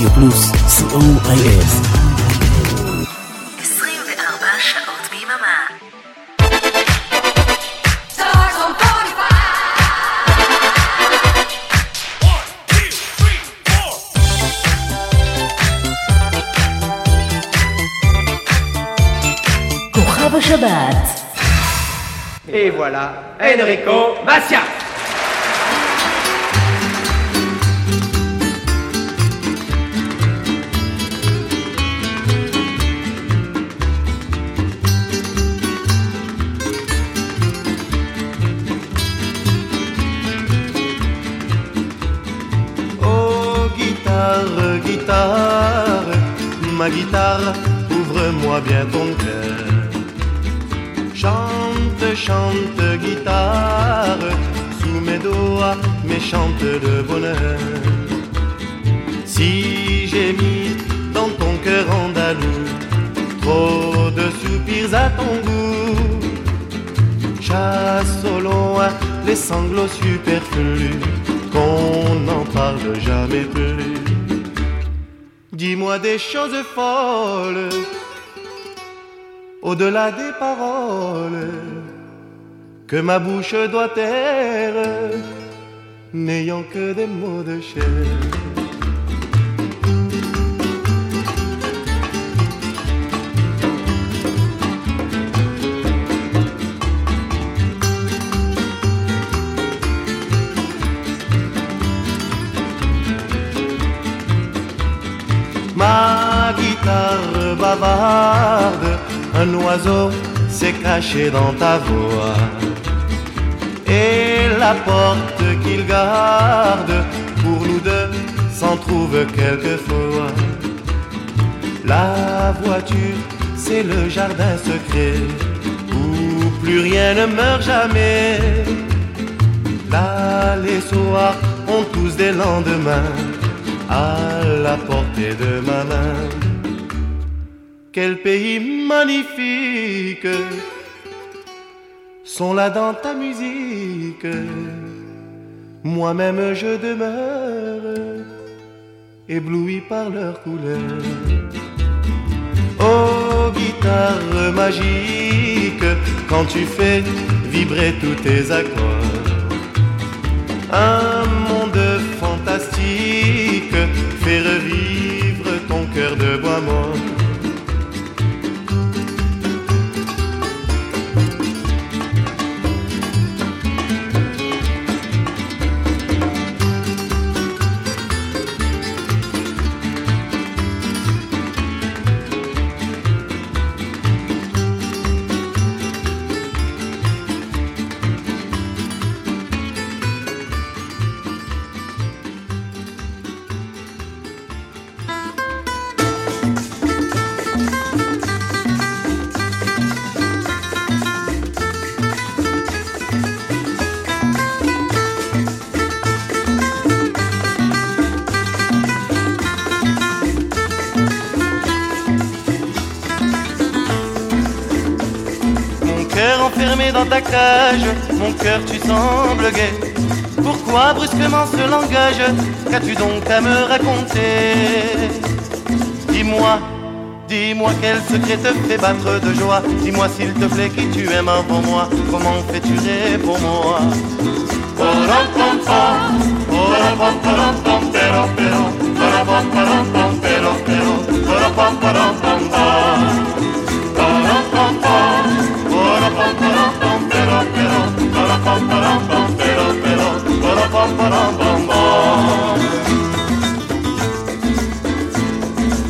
רדיו פלוס, co.il 24 שעות ביממה. Stars on 45. כוכב השבת Et voilà, Enrico Macias Ma guitare, ouvre-moi bien ton cœur. Chante, chante, guitare, sous mes doigts, mais chante de bonheur. Si j'ai mis dans ton cœur andalou trop de soupirs à ton goût, chasse au loin les sanglots superflus, qu'on n'en parle jamais plus. Dis-moi des choses folles, au-delà des paroles, que ma bouche doit taire, n'ayant que des mots de chair. Un oiseau s'est caché dans ta voix. Et la porte qu'il garde pour nous deux s'en trouve quelquefois. La voiture, c'est le jardin secret où plus rien ne meurt jamais. Là, les soirs ont tous des lendemains à la portée de ma main. Quel pays magnifique sont là dans ta musique. Moi-même je demeure ébloui par leurs couleurs. Oh guitare magique, quand tu fais vibrer tous tes accords mon cœur tu sembles gai. Pourquoi brusquement ce langage Qu'as-tu donc à me raconter? Dis-moi, dis-moi quel secret te fait battre de joie. Dis-moi s'il te plaît qui tu aimes avant moi. Comment fais-tu pour moi?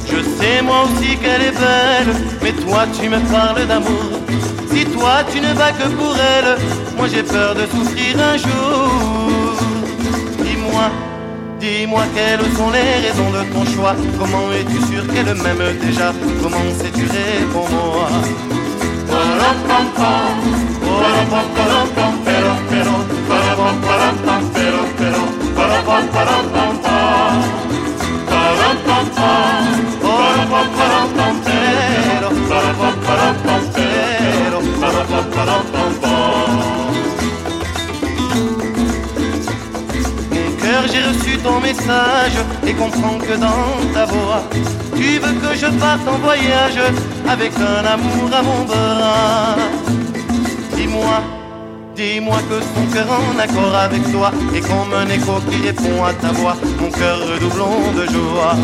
Je sais moi aussi qu'elle est belle, mais toi tu me parles d'amour. Si toi tu ne vas que pour elle, moi j'ai peur de souffrir un jour. Dis-moi, dis-moi quelles sont les raisons de ton choix. Comment es-tu sûr qu'elle m'aime déjà? Comment sais-tu réponds-moi Mon j'ai reçu ton message et comprends que dans ta voix, tu veux que je parte en voyage avec un amour à mon bras. Dis-moi, dis-moi que ton cœur en accord avec toi et comme un écho qui répond à ta voix, mon cœur redoublant de joie.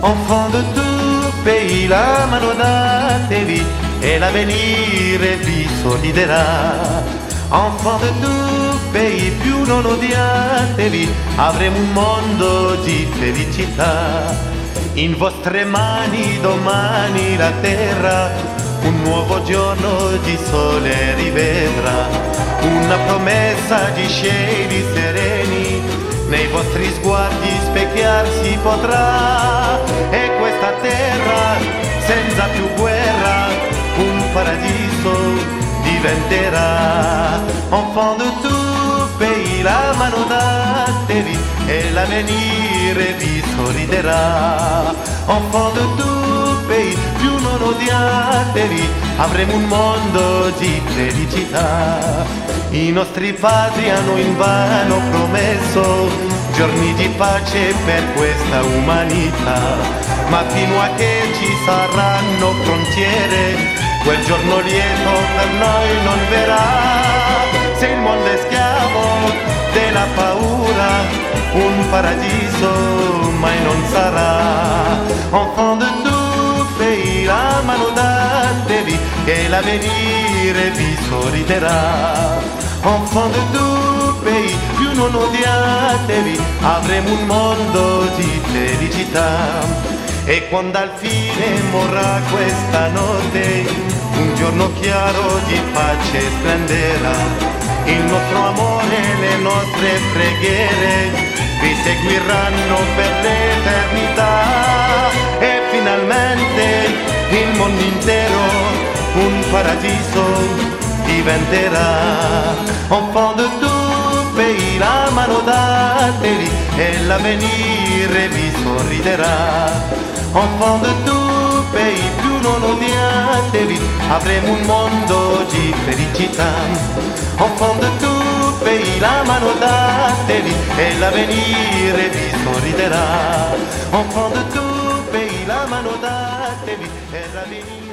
Enfant de tout pays, la manodatevi e l'avvenire vi sorriderà. Enfant de tout pays, più non odiatevi, avremo un mondo di felicità. In vostre mani domani la terra, un nuovo giorno di sole rivedrà, una promessa di cieli sereni, nei vostri sguardi specchiarsi potrà. E questa terra senza più guerra un paradiso diventerà. Enfant de tout pays la mano datevi e l'avvenire vi sorriderà. Enfant de tout odiatevi avremo un mondo di felicità i nostri padri hanno invano promesso giorni di pace per questa umanità, ma fino a che ci saranno frontiere, quel giorno lieto per noi non verrà. Se il mondo è schiavo della paura, un paradiso mai non sarà. Enfant datevi e l'avvenire vi sorriderà enfant de tout pays, più non odiatevi, avremo un mondo di felicità. E quando al fine morrà questa notte, un giorno chiaro di pace splenderà. Il nostro amore le nostre preghiere vi seguiranno per l'eternità. E finalmente il mondo intero un paradiso diventerà enfant de tout pays, la mano datevi e l'avvenire vi sorriderà. Enfant de tout pays, più non odiatevi, avremo un mondo di felicità. Enfant de pays, la mano datevi e l'avvenire vi sorriderà. Enfant de tout pays, la mano datevi e l'avvenire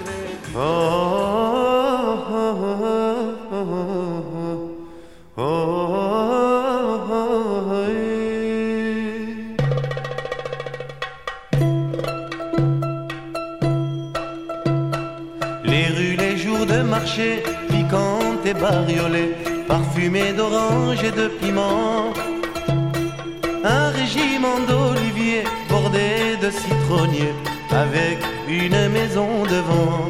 Les rues, les jours de marché, piquantes et bariolées, parfumées d'orange et de piment. Un régiment d'oliviers bordé de citronniers, avec une maison devant.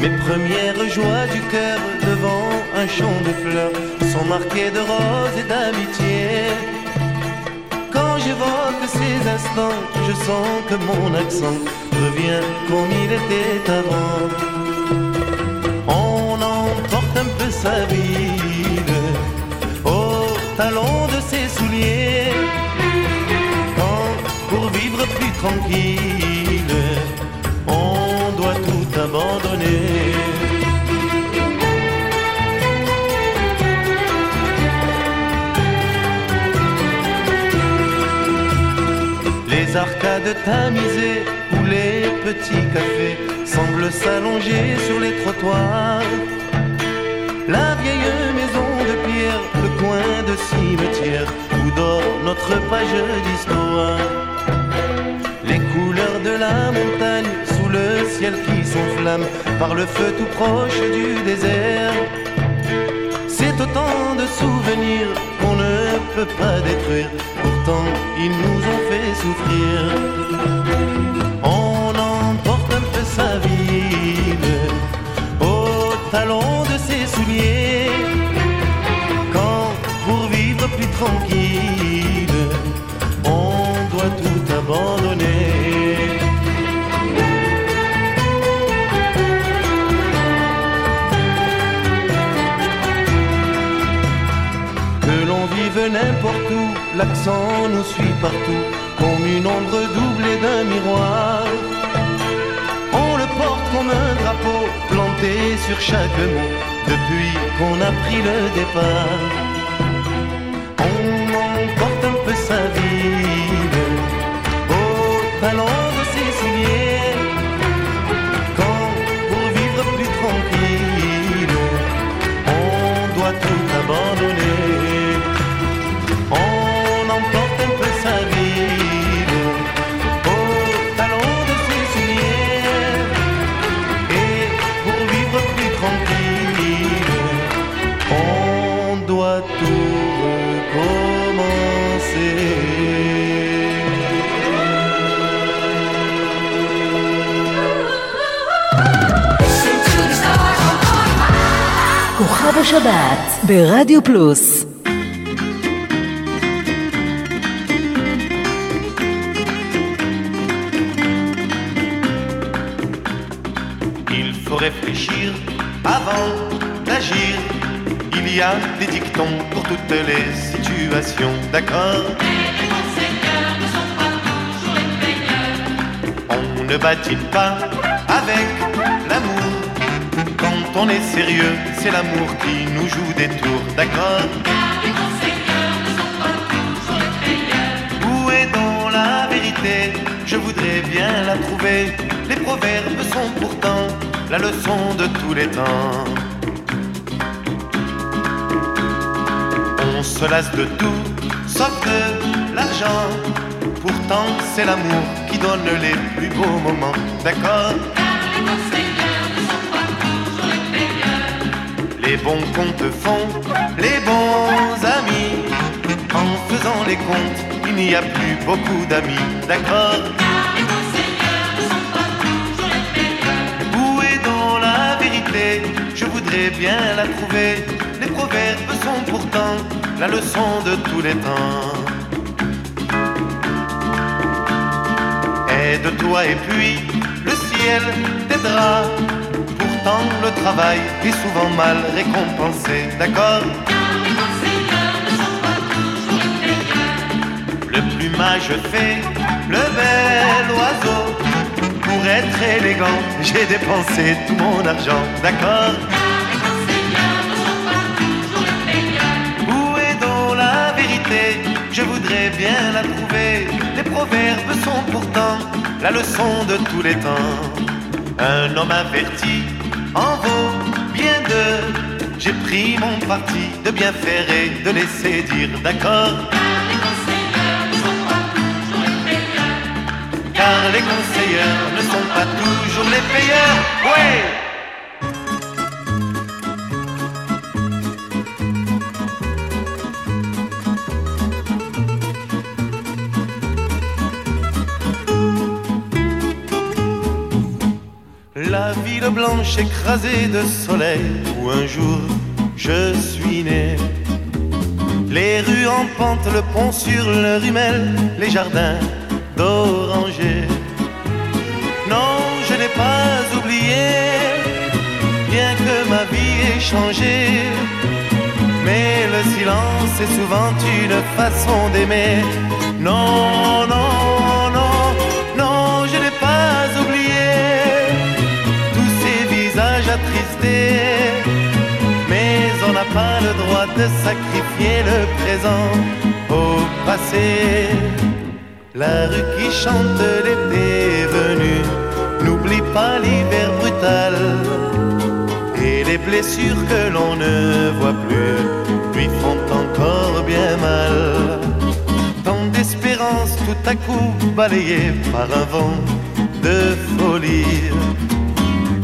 Mes premières joies du cœur devant un champ de fleurs sont marquées de roses et d'amitié. Quand j'évoque ces instants, je sens que mon accent revient comme il était avant. Sa au talon de ses souliers. Pour vivre plus tranquille, on doit tout abandonner. Les arcades tamisées où les petits cafés semblent s'allonger sur les trottoirs. La vieille maison de pierre, le coin de cimetière où dort notre page d'histoire. Les couleurs de la montagne sous le ciel qui s'enflamme par le feu tout proche du désert. C'est autant de souvenirs qu'on ne peut pas détruire, pourtant ils nous ont fait souffrir. On emporte un peu sa ville au talon de ses souliers. Quand pour vivre plus tranquille, on doit tout abandonner. Que l'on vive n'importe où, l'accent nous suit partout, comme une ombre doublée d'un miroir. On le porte comme un drapeau sur chaque mot, depuis qu'on a pris le départ. 45. כוכב השבת ברדיו פלוס Il faut réfléchir avant d'agir. Il y a des dictons pour toutes les situations, d'accord On ne badine pas avec l'amour. On est sérieux, c'est l'amour qui nous joue des tours, d'accord Où est donc la vérité Je voudrais bien la trouver. Les proverbes sont pourtant la leçon de tous les temps. On se lasse de tout, sauf de l'argent. Pourtant, c'est l'amour qui donne les plus beaux moments, d'accord Les bons comptes font les bons amis. En faisant les comptes, il n'y a plus beaucoup d'amis, d'accord Où est donc la vérité Je voudrais bien la trouver. Les proverbes sont pourtant la leçon de tous les temps. Aide-toi et puis le ciel t'aidera. Pourtant le travail est souvent mal récompensé, d'accord Le plumage fait le bel oiseau. Pour être élégant, j'ai dépensé tout mon argent, d'accord Où est donc la vérité? Je voudrais bien la trouver. Les proverbes sont pourtant la leçon de tous les temps. Un homme averti J'ai pris mon parti de bien faire et de laisser dire d'accord. Car les conseilleurs ne sont pas toujours les payeurs. Ouais! Ville blanche écrasée de soleil où un jour je suis né. Les rues en pente, le pont sur le rumel, les jardins d'orangers. Non, je n'ai pas oublié, bien que ma vie ait changé. Mais le silence est souvent une façon d'aimer. Non, non, de sacrifier le présent au passé. La rue qui chante l'été venu n'oublie pas l'hiver brutal. Et les blessures que l'on ne voit plus lui font encore bien mal. Tant d'espérance tout à coup balayée par un vent de folie.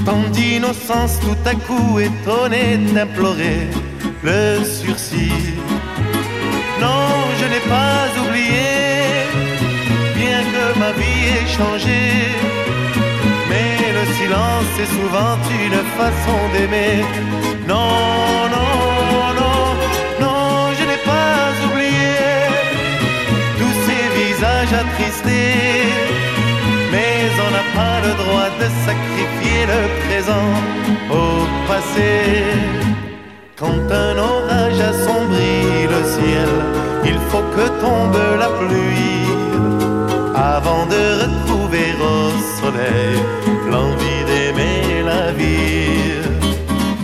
Tant d'innocence tout à coup étonnée d'implorer le sursis. Non, je n'ai pas oublié, bien que ma vie ait changé. Mais le silence est souvent une façon d'aimer. Non, non, non, non, je n'ai pas oublié tous ces visages attristés. Mais on n'a pas le droit de sacrifier le présent au passé. Quand un orage assombrit le ciel, il faut que tombe la pluie avant de retrouver au soleil l'envie d'aimer la vie.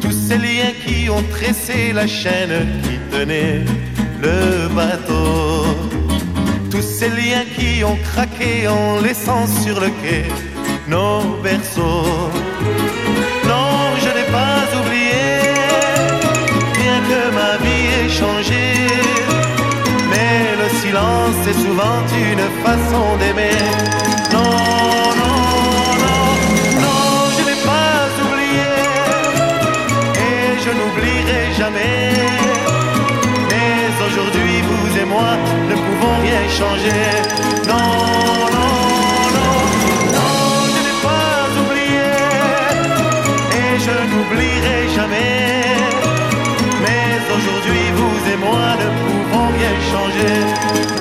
Tous ces liens qui ont tressé la chaîne qui tenait le bateau. Tous ces liens qui ont craqué en laissant sur le quai nos berceaux. Mais le silence est souvent une façon d'aimer. Non, non, non, non, je n'ai pas oublié. Et je n'oublierai jamais. Mais aujourd'hui, vous et moi ne pouvons rien changer. Non, non, non, non, je n'ai pas oublié. Et je n'oublierai jamais. Rien changer.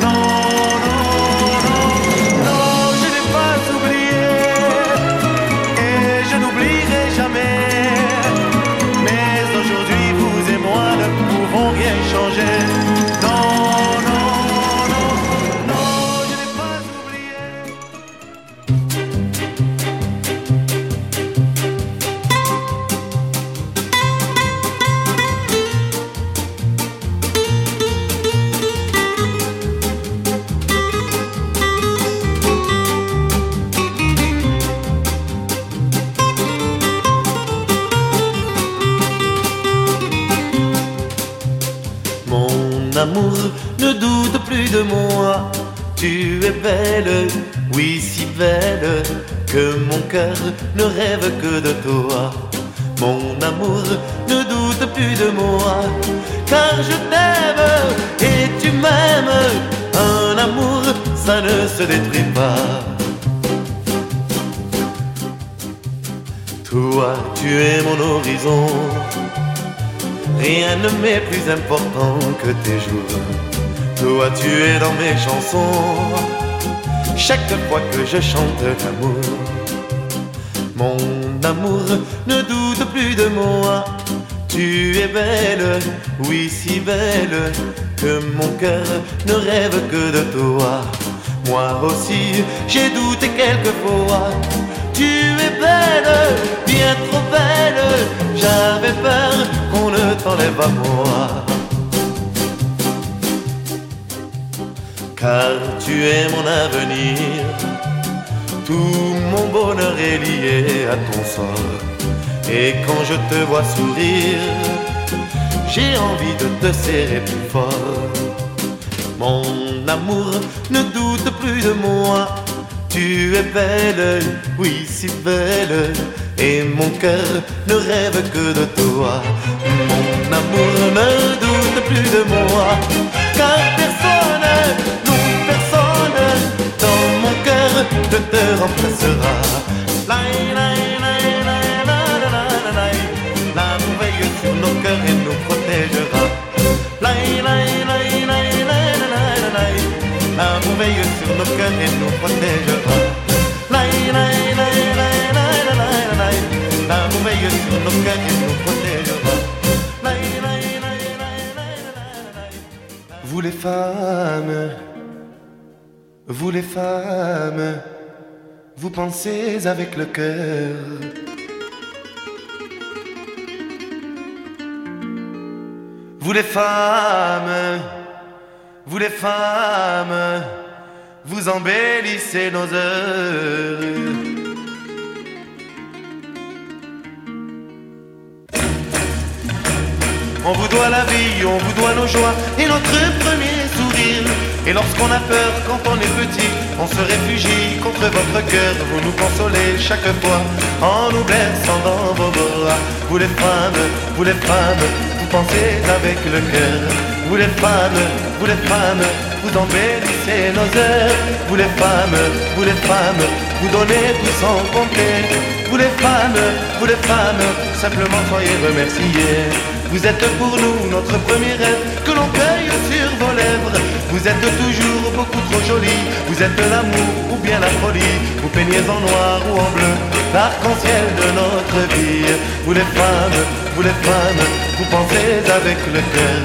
Tu es belle, oui si belle, que mon cœur ne rêve que de toi. Mon amour, ne doute plus de moi, car je t'aime et tu m'aimes. Un amour, ça ne se détruit pas. Toi, tu es mon horizon. Rien ne m'est plus important que tes jours. Toi, tu es dans mes chansons. Chaque fois que je chante l'amour, mon amour, ne doute plus de moi. Tu es belle, oui si belle, que mon cœur ne rêve que de toi. Moi aussi, j'ai douté quelquefois. Tu es belle, bien trop belle. J'avais peur qu'on ne t'enlève à moi. Car tu es mon avenir. Tout mon bonheur est lié à ton sort. Et quand je te vois sourire, j'ai envie de te serrer plus fort. Mon amour, ne doute plus de moi. Tu es belle, oui si belle, et mon cœur ne rêve que de toi. Mon amour, ne doute plus de moi, car personne, te remplacera. La, veille sur nos cœurs et nous protégera. La, veille sur nos cœurs et nous protégera. La, veille sur nos cœurs et nous protégera. Vous les femmes, vous les femmes, vous pensez avec le cœur. Vous les femmes, vous les femmes, vous embellissez nos heures. On vous doit la vie, on vous doit nos joies et notre premier sourire. Et lorsqu'on a peur, quand on est petit, on se réfugie contre votre cœur. Vous nous consolez chaque fois en nous berçant dans vos bras. Vous les femmes, vous les femmes, vous pensez avec le cœur. vous les femmes, vous les femmes, vous embellissez nos heures, vous les femmes, vous les femmes, vous donnez tout sans vous les femmes, vous les femmes, simplement soyez remerciés. Vous êtes pour nous notre premier rêve que l'on cueille sur vos lèvres. Vous êtes toujours beaucoup trop jolie, vous êtes l'amour ou bien la folie. Vous peignez en noir ou en bleu l'arc-en-ciel de notre vie. Vous les femmes, vous les femmes, vous pensez avec le cœur.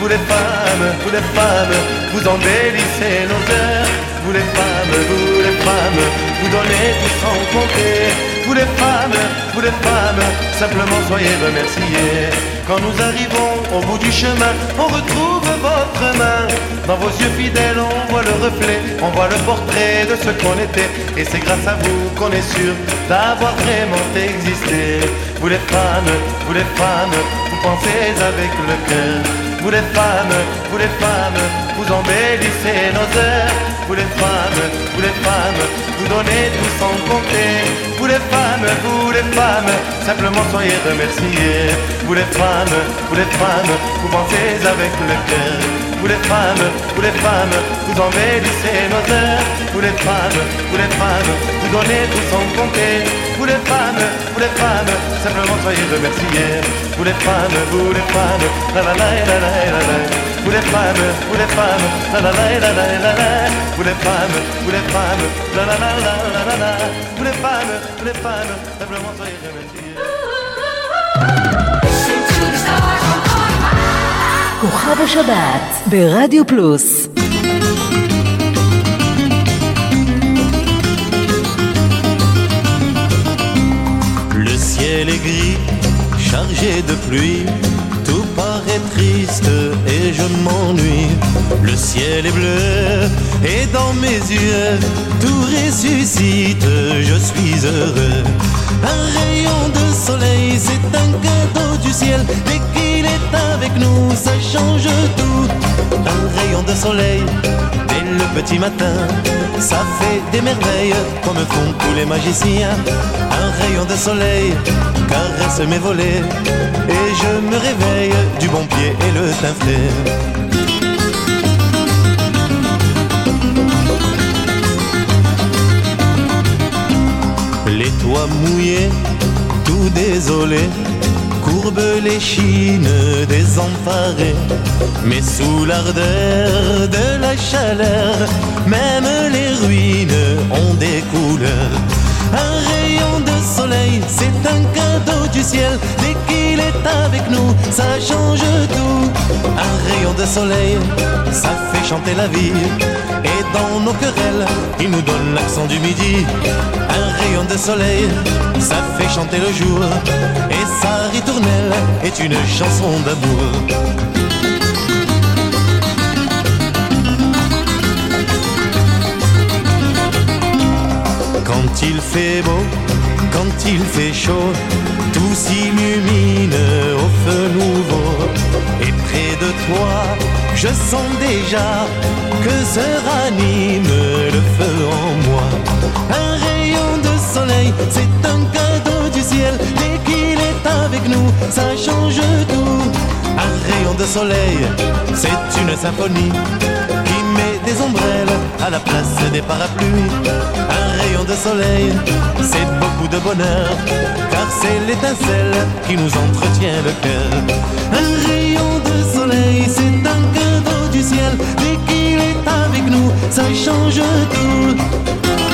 Vous les femmes, vous les femmes, vous embellissez nos heures. Vous les femmes, vous les femmes, vous donnez tout sans compter. Vous les femmes, vous les femmes, simplement soyez remerciés. Quand nous arrivons au bout du chemin, on retrouve votre main. Dans vos yeux fidèles, on voit le reflet, on voit le portrait de ce qu'on était. Et c'est grâce à vous qu'on est sûr d'avoir vraiment existé. Vous les femmes, vous les femmes, vous pensez avec le cœur. Vous les femmes, vous les femmes, vous embellissez nos heures. Vous les femmes, vous les femmes, vous donnez tout sans compter. Vous les femmes, vous les femmes, simplement soyez remerciés. Vous les femmes, vous les femmes, vous pensez avec le cœur. Vous les femmes, vous les femmes, vous embellissez nos heures. Vous les femmes, vous les femmes, vous donnez tout sans compter. Vous les femmes, vous les femmes, simplement soyez remerciés. Vous les femmes, vous les femmes, la la la la la la la Vous les femmes, vous les femmes, la la la la la la la. Vous les femmes, vous les femmes, la la la la la la la. Vous les femmes, vous les femmes, simplement soyez remerciés. Sing to the stars on high. כוכב השבת ברדיו פלוס Le ciel est gris, chargé de pluie, tout paraît et je m'ennuie. Le ciel est bleu et dans mes yeux, tout ressuscite, je suis heureux. Un rayon de soleil, c'est un cadeau du ciel, dès qu'il est avec nous, ça change tout. Un rayon de soleil, dès le petit matin, ça fait des merveilles, comme font tous les magiciens. Un rayon de soleil caresse mes volets, et je me réveille du bon pied et le teint frais. Les toits mouillés, tout désolés, courbent les chines désemparées. Mais sous l'ardeur de la chaleur, même les ruines ont des couleurs. Un rayon de soleil, c'est un cadeau du ciel. Qu'il est avec nous, ça change tout. Un rayon de soleil, ça fait chanter la vie. Et dans nos querelles, il nous donne l'accent du midi. Un rayon de soleil, ça fait chanter le jour. Et sa ritournelle est une chanson d'amour. Quand il fait beau, quand il fait chaud, tout s'illumine au feu nouveau. Et près de toi, je sens déjà que se ranime le feu en moi. Un rayon de soleil, c'est un cadeau du ciel. Dès qu'il est avec nous, ça change tout. Un rayon de soleil, c'est une symphonie qui met des ombrelles à la place des parapluies. Un rayon de soleil, c'est beaucoup de bonheur, car c'est l'étincelle qui nous entretient le cœur. Un rayon de soleil, c'est un cadeau du ciel, dès qu'il est avec nous, ça change tout.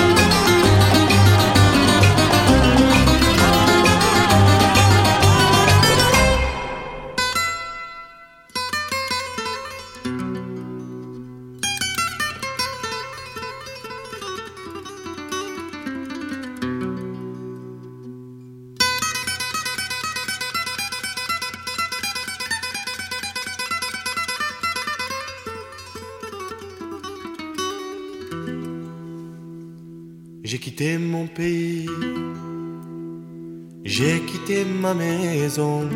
J'ai quitté ma maison,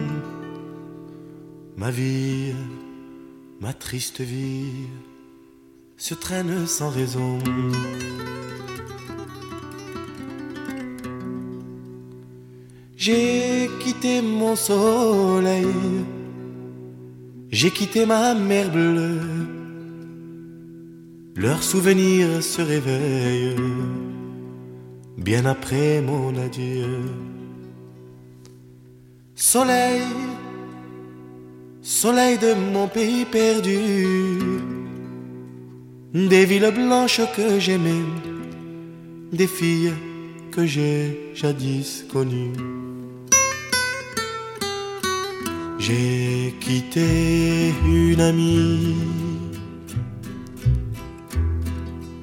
ma vie, ma triste vie se traîne sans raison. J'ai quitté mon soleil, j'ai quitté ma mère bleue. Leurs souvenirs se réveillent bien après mon adieu. Soleil, soleil de mon pays perdu, des villes blanches que j'aimais, des filles que j'ai jadis connues. J'ai quitté une amie.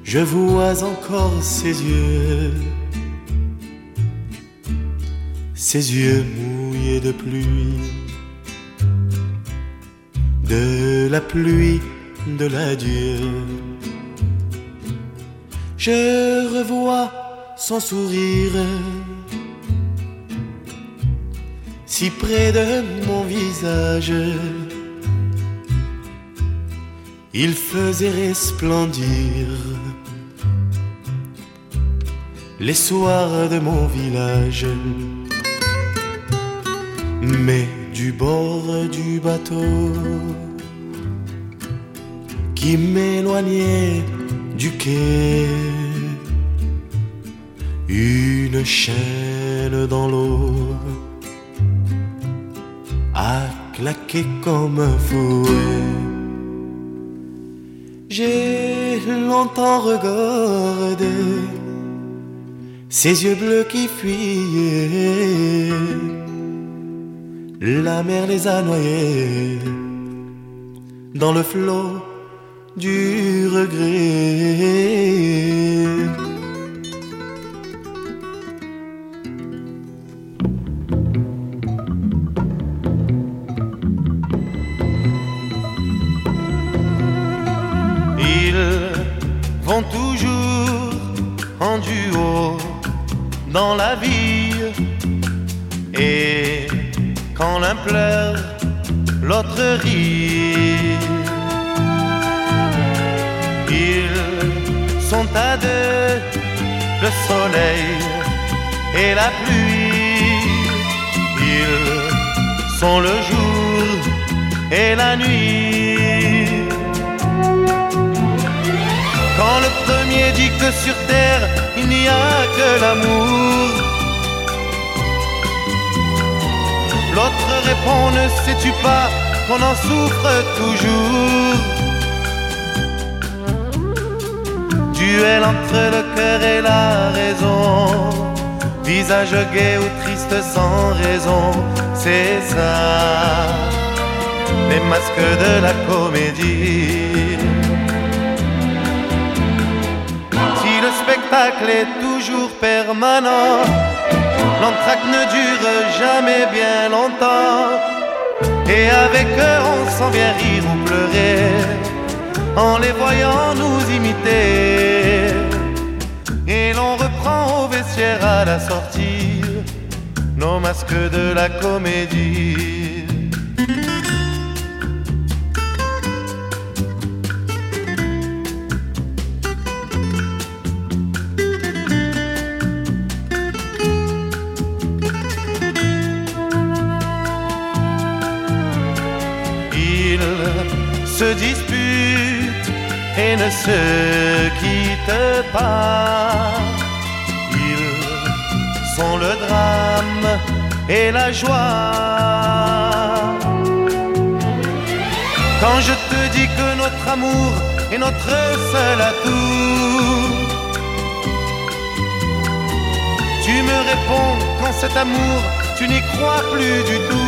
Je vois encore ses yeux, ses yeux mouillés de pluie, de la pluie de l'adieu. Je revois son sourire si près de mon visage. Il faisait resplendir les soirs de mon village. Mais du bord du bateau qui m'éloignait du quai, une chaîne dans l'eau a claqué comme un fouet. J'ai longtemps regardé ses yeux bleus qui fuyaient. La mer les a noyés dans le flot du regret. L'autre rit. Ils sont à deux, le soleil et la pluie. Ils sont le jour et la nuit. Quand le premier dit que sur terre il n'y a que l'amour, l'autre répond ne sais-tu pas qu'on en souffre toujours? Duel entre le cœur et la raison, visage gai ou triste sans raison, c'est ça, les masques de la comédie. spectacle est toujours permanent. L'entracte ne dure jamais bien longtemps. Et avec eux, on s'en vient rire ou pleurer en les voyant nous imiter. Et l'on reprend au vestiaire à la sortie nos masques de la comédie. Se disputent et ne se quittent pas. Ils sont le drame et la joie. Quand je te dis que notre amour est notre seul atout, tu me réponds qu'en cet amour, tu n'y crois plus du tout.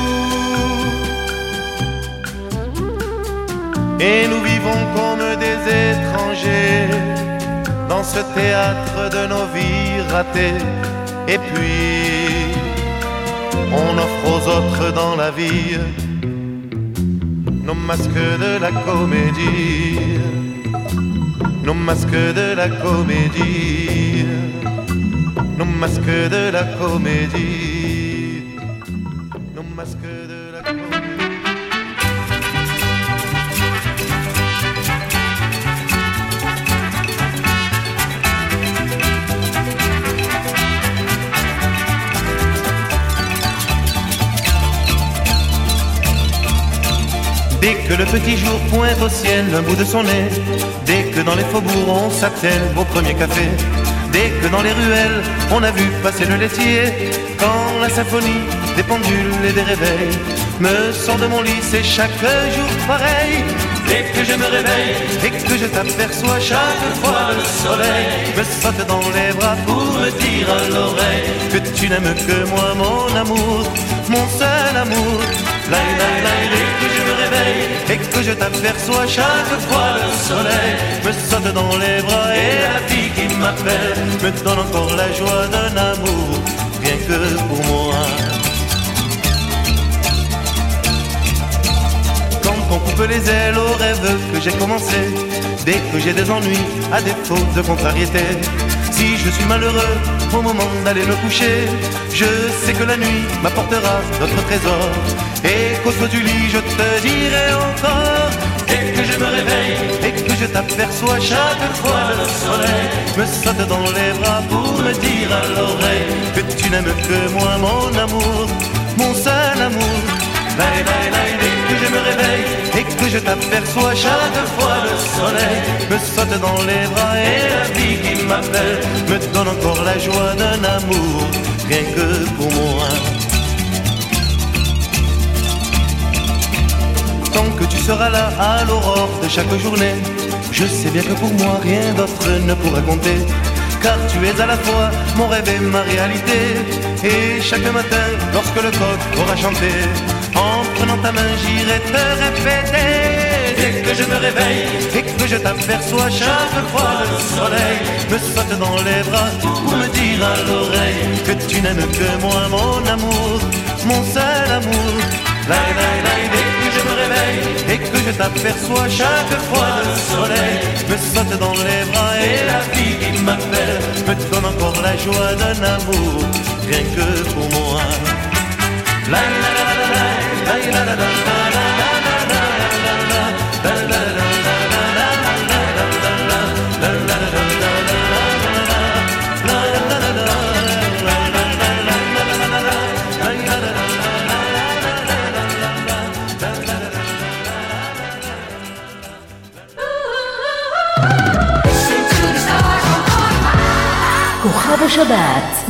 Et nous vivons comme des étrangers dans ce théâtre de nos vies ratées. Et puis, on offre aux autres dans la vie nos masques de la comédie, nos masques de la comédie, nos masques de la comédie, nos masques de Dès que le petit jour pointe au ciel un bout de son nez, dès que dans les faubourgs on s'attelle au premier café, dès que dans les ruelles on a vu passer le laitier, quand la symphonie des pendules et des réveils me sort de mon lit, c'est chaque jour pareil. Dès que je me réveille et que je t'aperçois chaque fois le soleil me saute dans les bras pour me dire à l'oreille que tu n'aimes que moi, mon amour, mon seul amour. Laï, laï, dès que je me réveille et que je t'aperçois chaque fois le soleil me saute dans les bras et la vie qui m'appelle me donne encore la joie d'un amour, rien que pour moi. Qu'on coupe les ailes aux rêves que j'ai commencé. Dès que j'ai des ennuis, à défaut de contrariété. Si je suis malheureux au moment d'aller me coucher, je sais que la nuit m'apportera notre trésor. Et qu'au saut du lit, je te dirai encore. Dès que je me réveille et que je t'aperçois chaque fois le soleil me saute dans les bras pour me dire à l'oreille que tu n'aimes que moi, mon amour, mon seul amour. Laï, laï, dès que je me réveille et que je t'aperçois chaque fois le soleil me saute dans les bras et la vie qui m'appelle me donne encore la joie d'un amour rien que pour moi. Tant que tu seras là à l'aurore de chaque journée, je sais bien que pour moi rien d'autre ne pourra compter car tu es à la fois mon rêve et ma réalité. Et chaque matin, lorsque le coq aura chanté, en prenant ta main, j'irai te répéter. Dès que je me réveille et que je t'aperçois chaque fois le soleil me saute dans les bras pour me dire à l'oreille que tu n'aimes que moi, mon amour, mon seul amour. Laï, laï, laï, dès que je me réveille et que je t'aperçois chaque fois le soleil me saute dans les bras et la vie qui m'appelle me donne encore la joie d'un amour rien que pour moi. Laï, la, la, la,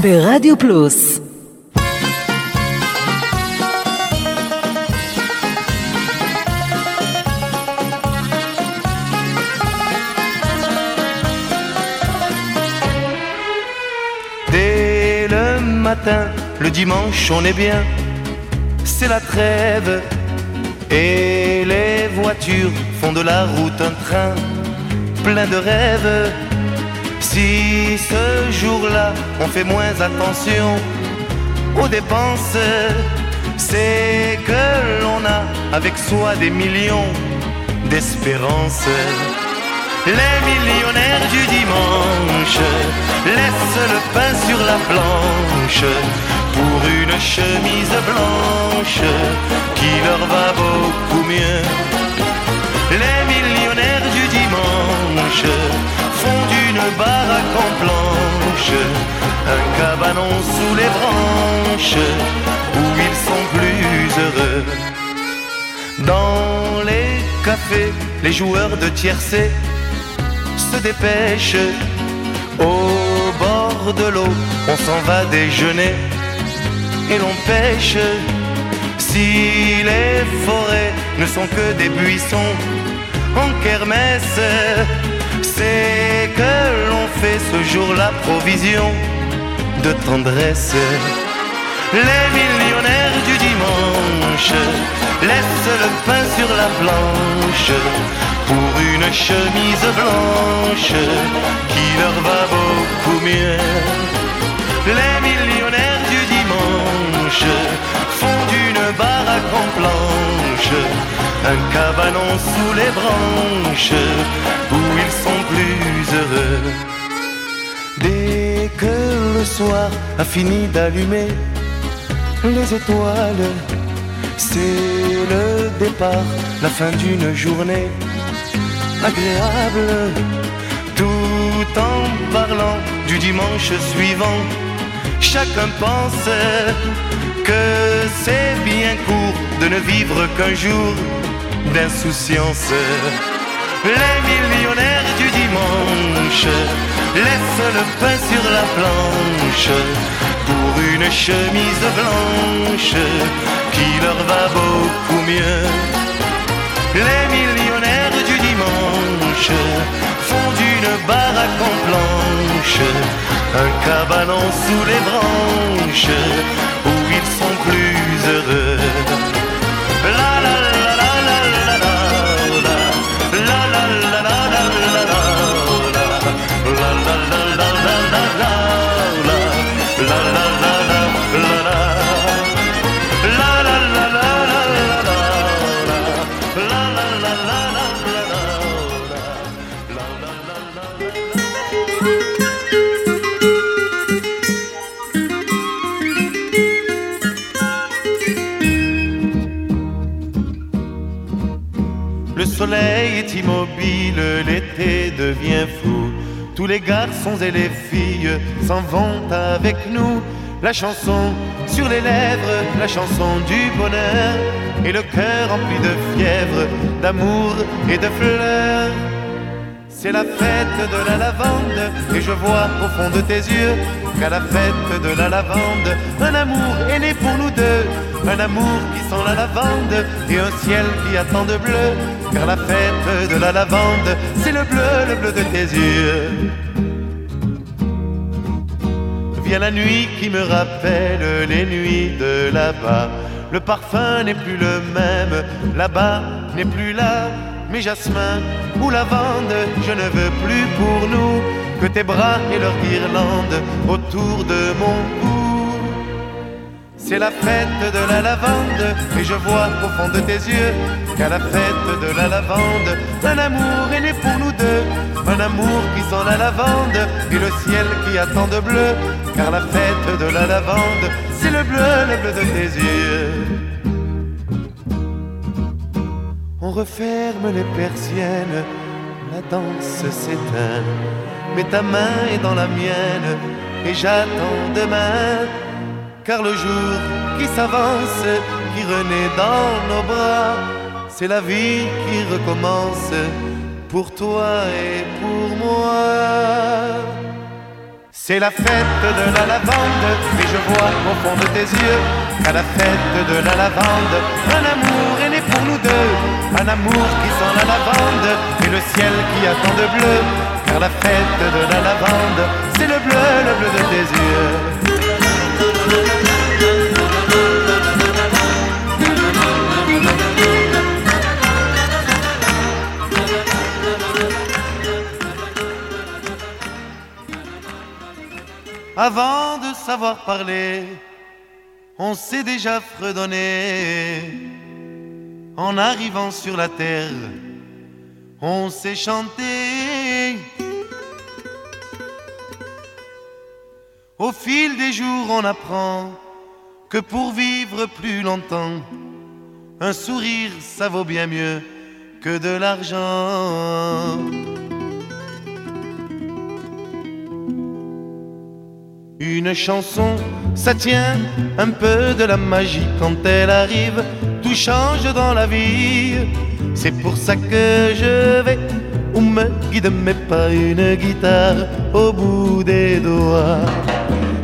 ברדיו פלוס le dimanche, on est bien, c'est la trêve. Et les voitures font de la route un train plein de rêves. Si ce jour-là, on fait moins attention aux dépenses, c'est que l'on a avec soi des millions d'espérances. Les millionnaires du dimanche laissent le pain sur la planche pour une chemise blanche qui leur va beaucoup mieux. Les millionnaires du dimanche font d'une baraque en planche un cabanon sous les branches où ils sont plus heureux. Dans les cafés, les joueurs de tiercé se dépêchent. Au bord de l'eau, on s'en va déjeuner et l'on pêche. Si les forêts ne sont que des buissons en kermesse, c'est que l'on fait ce jour-là provision de tendresse. Dimanche laissent le pain sur la planche pour une chemise blanche qui leur va beaucoup mieux. Les millionnaires du dimanche font d'une baraque en planche un cabanon sous les branches où ils sont plus heureux. Dès que le soir a fini d'allumer les étoiles, c'est le départ, la fin d'une journée agréable, tout en parlant du dimanche suivant. Chacun pense que c'est bien court de ne vivre qu'un jour d'insouciance. Les millionnaires du dimanche laissent le pain sur la planche pour une chemise blanche qui leur va beaucoup mieux. Les millionnaires du dimanche font d'une baraque en planche un cabanon sous les branches où ils sont plus heureux. Immobile, l'été devient fou. Tous les garçons et les filles s'en vont avec nous. La chanson sur les lèvres, la chanson du bonheur. Et le cœur rempli de fièvre, d'amour et de fleurs. C'est la fête de la lavande et je vois au fond de tes yeux qu'à la fête de la lavande, un amour est né pour nous deux, un amour qui sent la lavande et un ciel qui attend de bleu, car la fête de la lavande, c'est le bleu, le bleu de tes yeux. Vient la nuit qui me rappelle les nuits de là-bas. Le parfum n'est plus le même, là-bas n'est plus là. Mes jasmins ou lavande, je ne veux plus pour nous que tes bras et leur guirlande autour de mon cou. C'est la fête de la lavande et je vois au fond de tes yeux qu'à la fête de la lavande, un amour est né pour nous deux, un amour qui sent la lavande et le ciel qui attend de bleu, car la fête de la lavande, c'est le bleu, le bleu de tes yeux. On referme les persiennes, la danse s'éteint, mais ta main est dans la mienne et j'attends demain car le jour qui s'avance, qui renaît dans nos bras, c'est la vie qui recommence pour toi et pour moi. C'est la fête de la lavande, et je vois au fond de tes yeux qu'à la fête de la lavande, un amour est né pour nous deux, un amour qui sent la lavande et le ciel qui attend de bleu, car la fête de la lavande, c'est le bleu, le bleu de tes yeux. Avant de savoir parler, on s'est déjà fredonné. En arrivant sur la terre, on s'est chanté. Au fil des jours, on apprend que pour vivre plus longtemps, un sourire, ça vaut bien mieux que de l'argent. Une chanson, ça tient un peu de la magie quand elle arrive, tout change dans la vie. C'est pour ça que je vais où me guide mes pas une guitare au bout des doigts.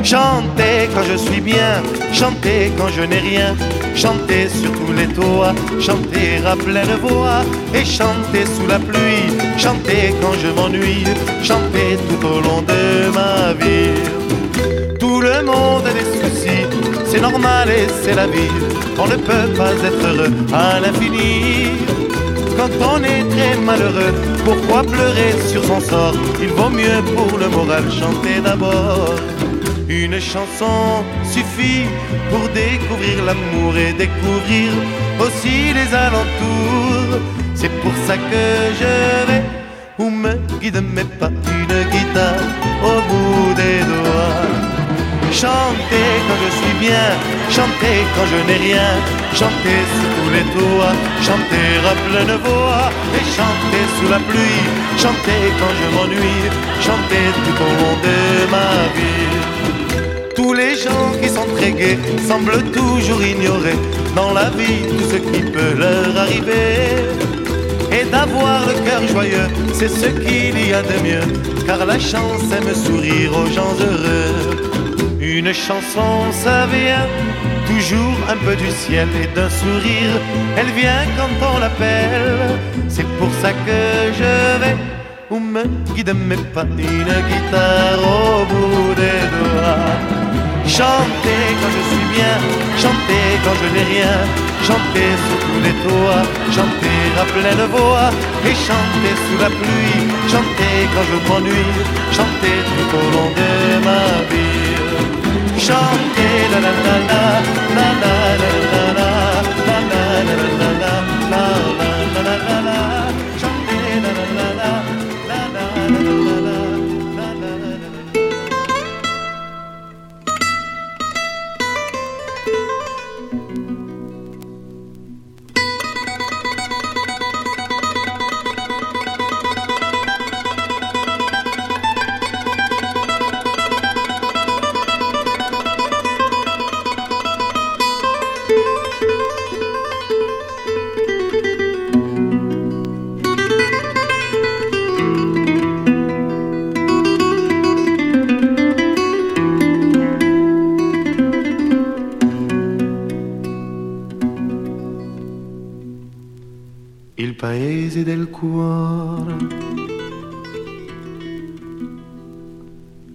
Chanter quand je suis bien, chanter quand je n'ai rien, chanter sur tous les toits, chanter à pleine voix et chanter sous la pluie, chanter quand je m'ennuie, chanter tout au long de ma vie. Le monde a des soucis, c'est normal et c'est la vie. On ne peut pas être heureux à l'infini. Quand on est très malheureux, pourquoi pleurer sur son sort? Il vaut mieux pour le moral chanter d'abord. Une chanson suffit pour découvrir l'amour et découvrir aussi les alentours. C'est pour ça que je vais où me guide mes pas une guitare au bout des doigts. Chanter quand je suis bien, chanter quand je n'ai rien, chanter sous tous les toits, chanter à pleine voix et chanter sous la pluie, chanter quand je m'ennuie, chanter tout au long de ma vie. Tous les gens qui sont très gais semblent toujours ignorer dans la vie tout ce qui peut leur arriver. Et d'avoir le cœur joyeux, c'est ce qu'il y a de mieux, car la chance aime sourire aux gens heureux. Une chanson, ça vient toujours un peu du ciel et d'un sourire, elle vient quand on l'appelle. C'est pour ça que je vais où me guide mes pas, une guitare au bout des doigts. Chanter quand je suis bien, chanter quand je n'ai rien, chanter sous tous les toits, chanter à pleine voix et chanter sous la pluie, chanter quand je m'ennuie, chanter tout au long de ma vie. Chanter la la la la la la la la la la la la la la la la la cuore.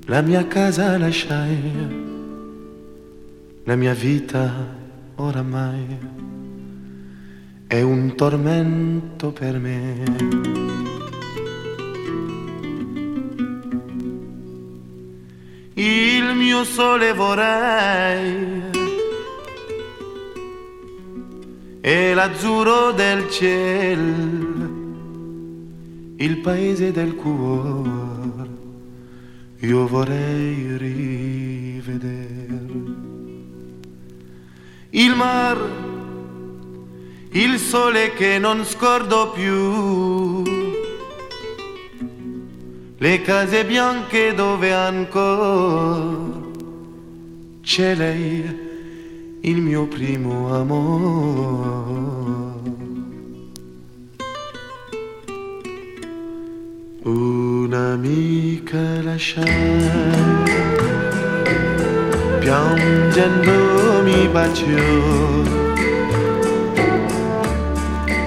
La mia casa lasciai, la mia vita oramai è un tormento per me. Il mio sole vorrei e l'azzurro del cielo, il paese del cuore, io vorrei rivedere. Il mar, il sole che non scordo più, le case bianche dove ancora c'è lei il mio primo amore. Un'amica lasciai, piangendo mi baciò,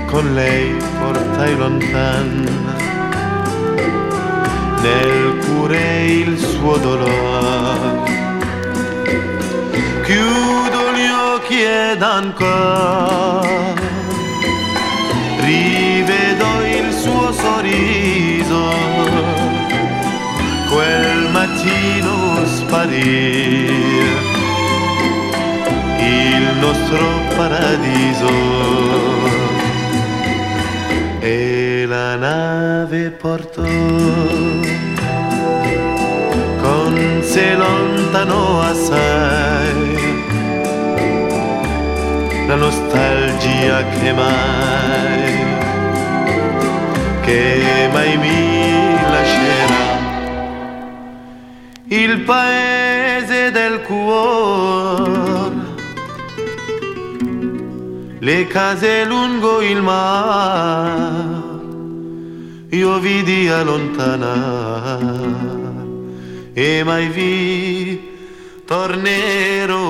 con lei portai lontano nel cuore il suo dolore. Chiudo gli occhi ed ancora suo sorriso. Quel mattino sparire il nostro paradiso. E la nave portò con sé lontano assai la nostalgia che mai che mai mi lascerà. Il paese del cuore. Le case lungo il mare io vidi allontanare e mai vi tornerò.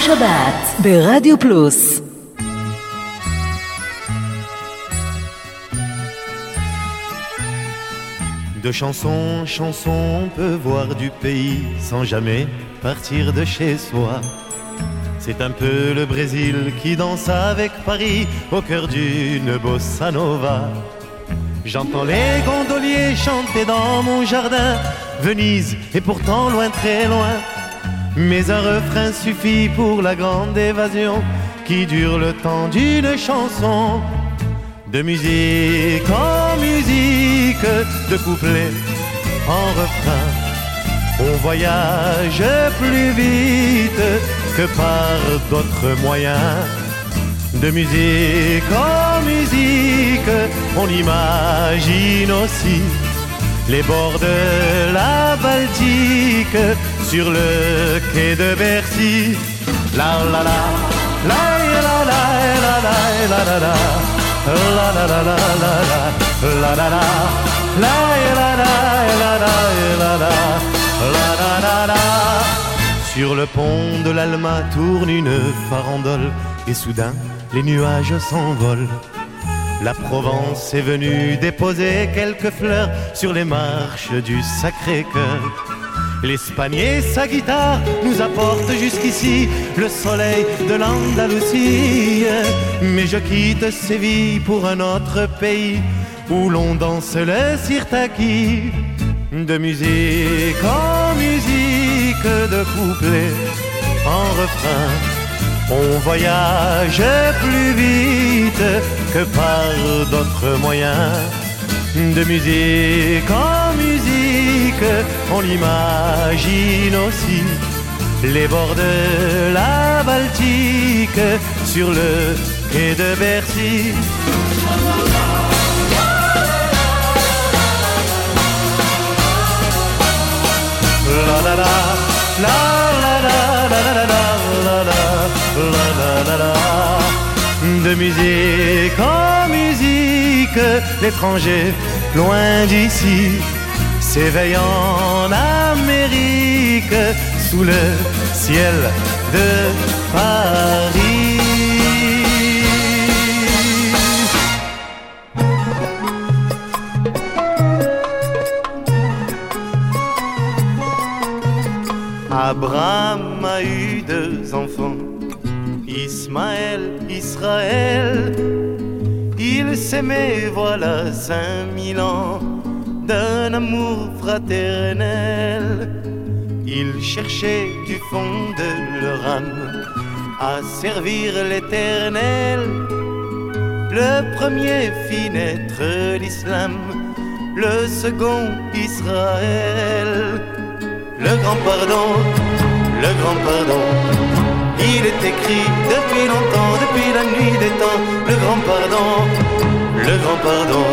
השבת ברדיו פלוס De chanson en chanson, on peut voir du pays sans jamais partir de chez soi. C'est un peu le Brésil qui danse avec Paris au cœur d'une bossa nova. J'entends les gondoliers chanter dans mon jardin. Venise est pourtant loin, très loin. Mais un refrain suffit pour la grande évasion qui dure le temps d'une chanson. De musique en musique, de couplet en refrain. On voyage plus vite que par d'autres moyens. De musique en musique, on imagine aussi les bords de la Baltique sur le quai de Bercy. La la la, la la la la la la la la. La la la la la la la la la la la la la la la la la la Sur le pont de l'Alma tourne une farandole et soudain les nuages s'envolent. La Provence est venue déposer quelques fleurs sur les marches du Sacré-Cœur. L'Espagne sa guitare nous apportent jusqu'ici le soleil de l'Andalousie. Mais je quitte Séville pour un autre pays où l'on danse le sirtaki. De musique en musique, de couplet en refrain. On voyage plus vite que par d'autres moyens. De musique en musique, on imagine aussi les bords de la Baltique sur le quai de Bercy. La la la la la la la la la De musique en musique, l'étranger loin d'ici s'éveille en Amérique sous le ciel de Paris. Abraham a eu deux enfants, Ismaël, Israël. Ils s'aimaient voilà cinq mille ans d'un amour fraternel. Ils cherchaient du fond de leur âme à servir l'éternel. Le premier fit naître l'islam, le second Israël. Le grand pardon, le grand pardon, il est écrit depuis longtemps, depuis la nuit des temps. Le grand pardon, le grand pardon,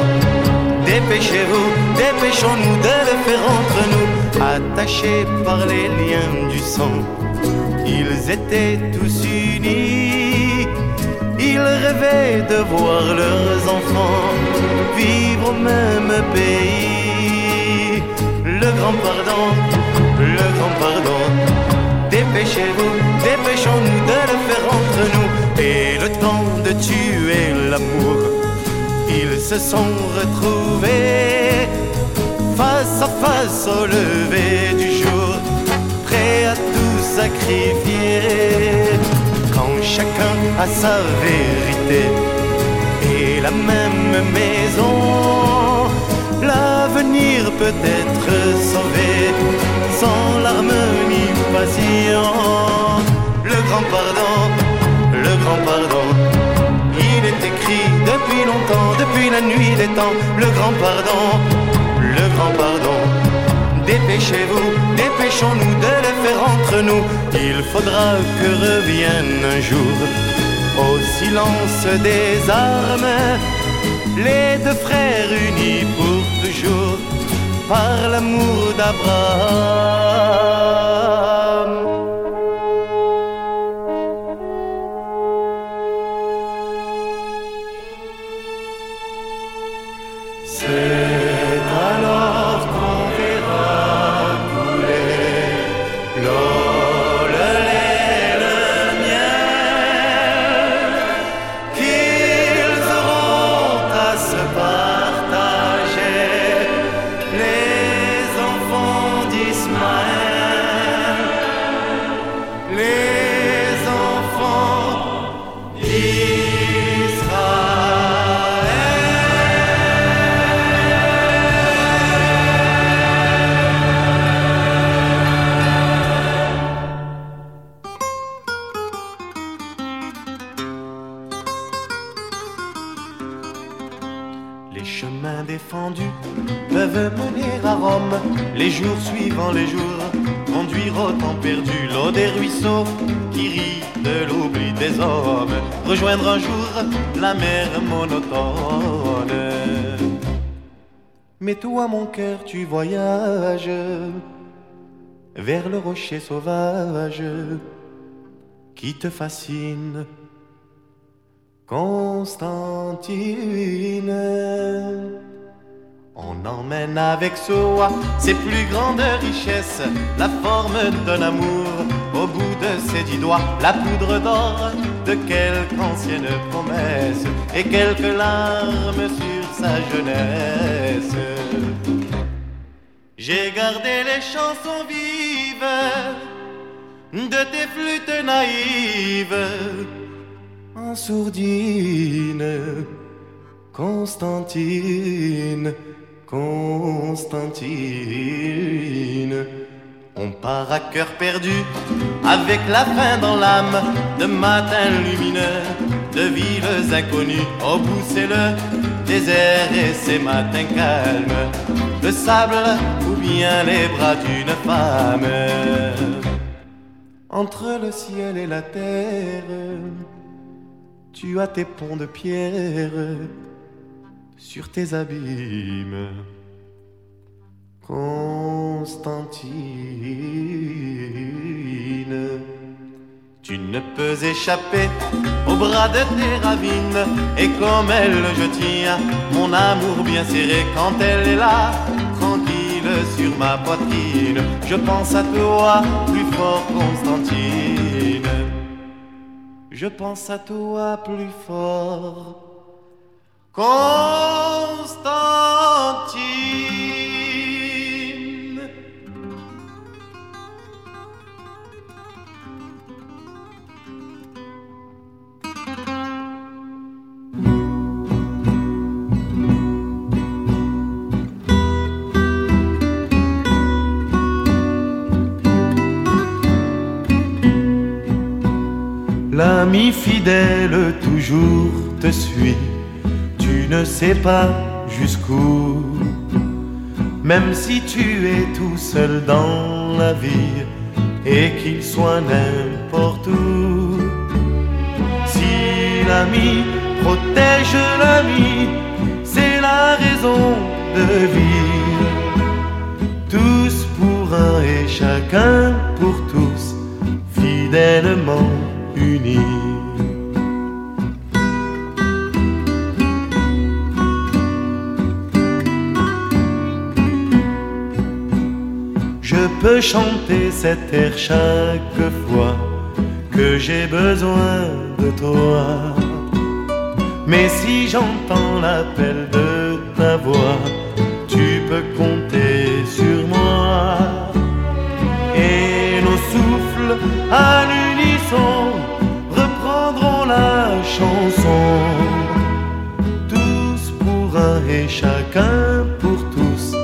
dépêchez-vous, dépêchons-nous de le faire entre nous, attachés par les liens du sang. Ils étaient tous unis, ils rêvaient de voir leurs enfants vivre au même pays. Le grand pardon, le grand pardon. Dépêchez-vous, dépêchons-nous de le faire entre nous. Et le temps de tuer l'amour, ils se sont retrouvés face à face au lever du jour, prêts à tout sacrifier. Quand chacun a sa vérité et la même maison, l'avenir peut être sauvé sans l'harmonie patient. Le grand pardon, le grand pardon, depuis longtemps, depuis la nuit des temps. Le grand pardon, le grand pardon. Dépêchez-vous, dépêchons-nous de le faire entre nous. Il faudra que revienne un jour au silence des armes les deux frères unis pour toujours par l'amour d'Abraham. Toi, mon cœur, tu voyages vers le rocher sauvage qui te fascine. Constantine, on emmène avec soi ses plus grandes richesses, la forme d'un amour au bout de ses dix doigts, la poudre d'or de quelques anciennes promesses et quelques larmes sur sa jeunesse. J'ai gardé les chansons vives de tes flûtes naïves en sourdine. Constantine, Constantine. On part à cœur perdu, avec la faim dans l'âme, de matins lumineux, de villes inconnues. Au bout, c'est le désert et ses matins calmes, le sable ou bien les bras d'une femme. Entre le ciel et la terre, tu as tes ponts de pierre sur tes abîmes. Constantine, tu ne peux échapper au bras de tes ravines. Et comme elle, je tiens mon amour bien serré quand elle est là, tranquille sur ma poitrine. Je pense à toi plus fort, Constantine. Je pense à toi plus fort. Constantine. L'ami fidèle toujours te suit, tu ne sais pas jusqu'où. Même si tu es tout seul dans la vie et qu'il soit n'importe où. Si l'ami protège l'ami, c'est la raison de vivre. Tous pour un et chacun pour tous, fidèlement Je peux chanter cet air chaque fois que j'ai besoin de toi. Mais si j'entends l'appel de ta voix, tu peux compter sur moi. Et nos souffles à l'unisson chacun pour tous,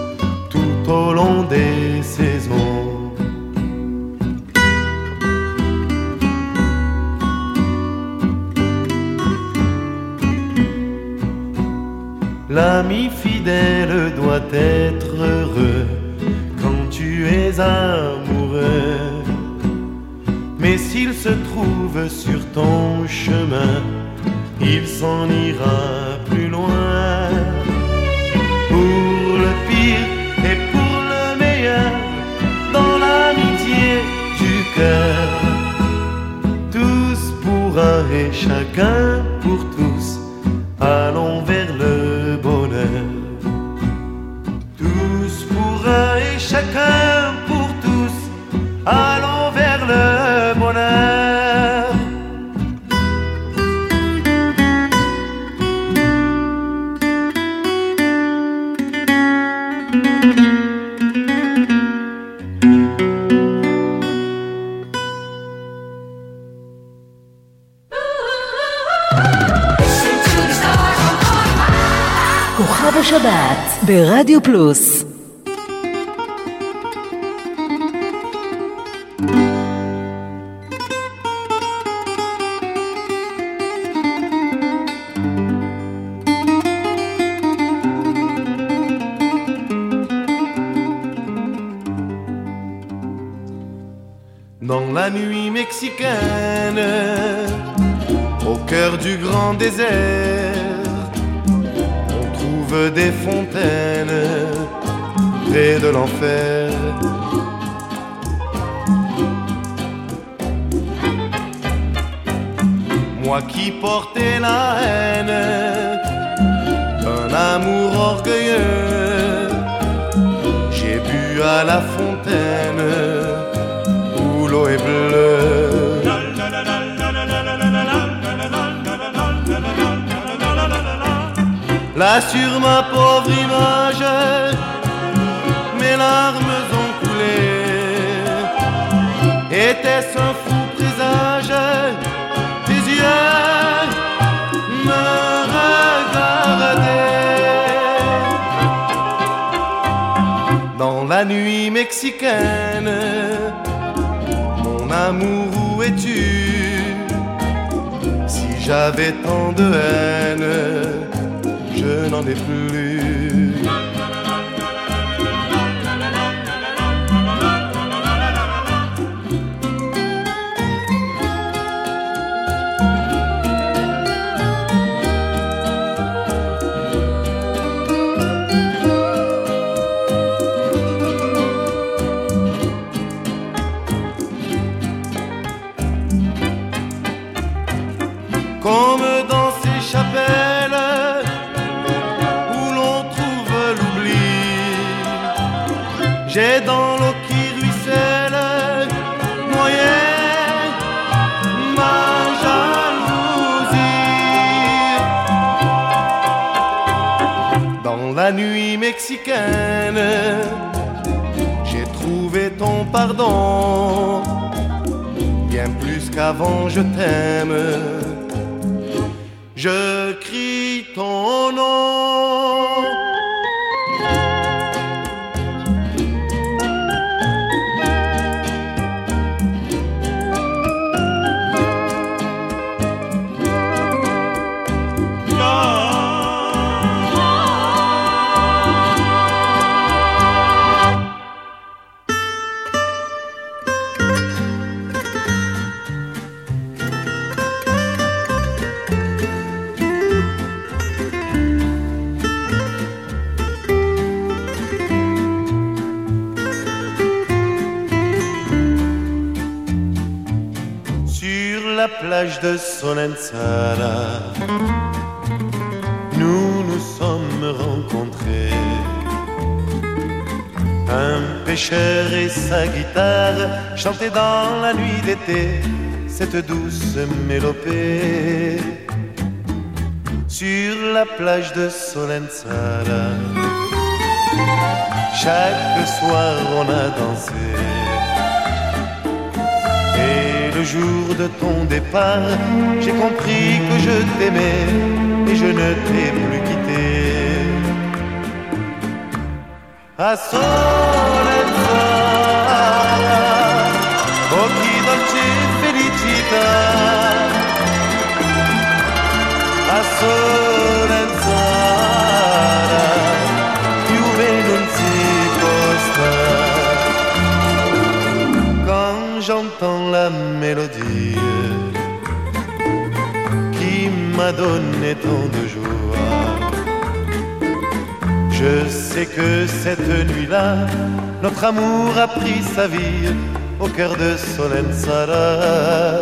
tout au long des saisons. L'ami fidèle doit être heureux quand tu es amoureux. Mais s'il se trouve sur ton chemin, il s'en ira plus loin. Chacun ברדיו פלוס mon amour, où es-tu? Si j'avais tant de haine, je n'en ai plus. Nuit mexicaine, j'ai trouvé ton pardon, bien plus qu'avant je t'aime je crie ton nom. De Solensara, nous nous sommes rencontrés. Un pêcheur et sa guitare chantaient dans la nuit d'été cette douce mélopée. Sur la plage de Solensara, chaque soir on a dansé. Et le jour de ton départ, j'ai compris que je t'aimais et je ne t'ai plus quitté. A Solenzara, occhi dolce felicità. A Solenzara, qui m'a donné tant de joie. Je sais que cette nuit-là, notre amour a pris sa vie au cœur de Solensara.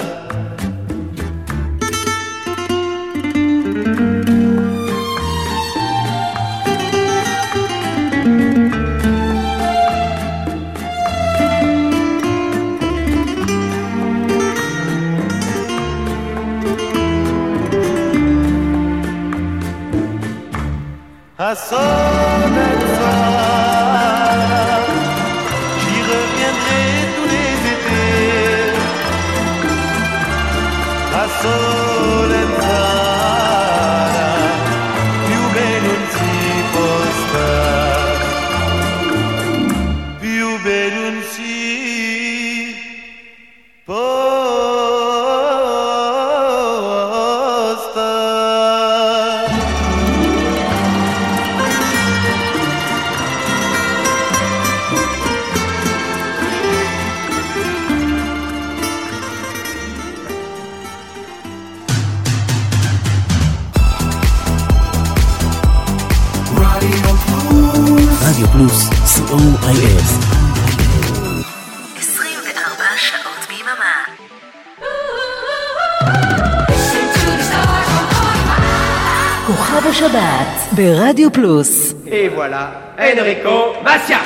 Et voilà Enrico Macias.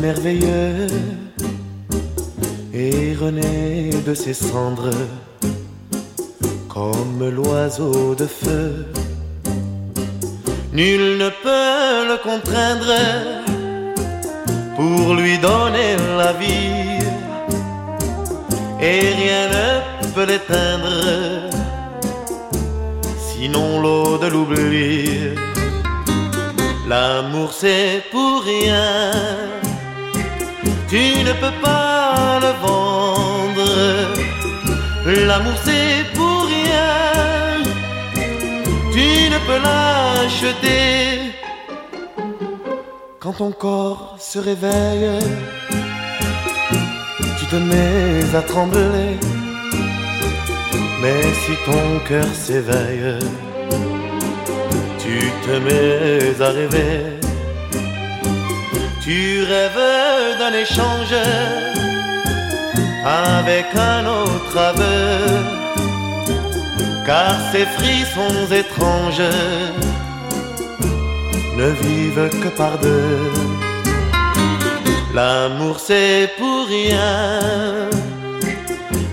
Merveilleux et renaît de ses cendres comme l'oiseau de feu. Nul ne peut le contraindre pour lui donner la vie et rien ne peut l'éteindre sinon l'eau de l'oubli. L'amour c'est pour rien, tu ne peux pas le vendre. L'amour c'est pour rien, tu ne peux l'acheter. Quand ton corps se réveille, tu te mets à trembler. Mais si ton cœur s'éveille, tu te mets à rêver. Tu rêves d'un échange avec un autre aveu, car ces frissons étranges ne vivent que par deux. L'amour c'est pour rien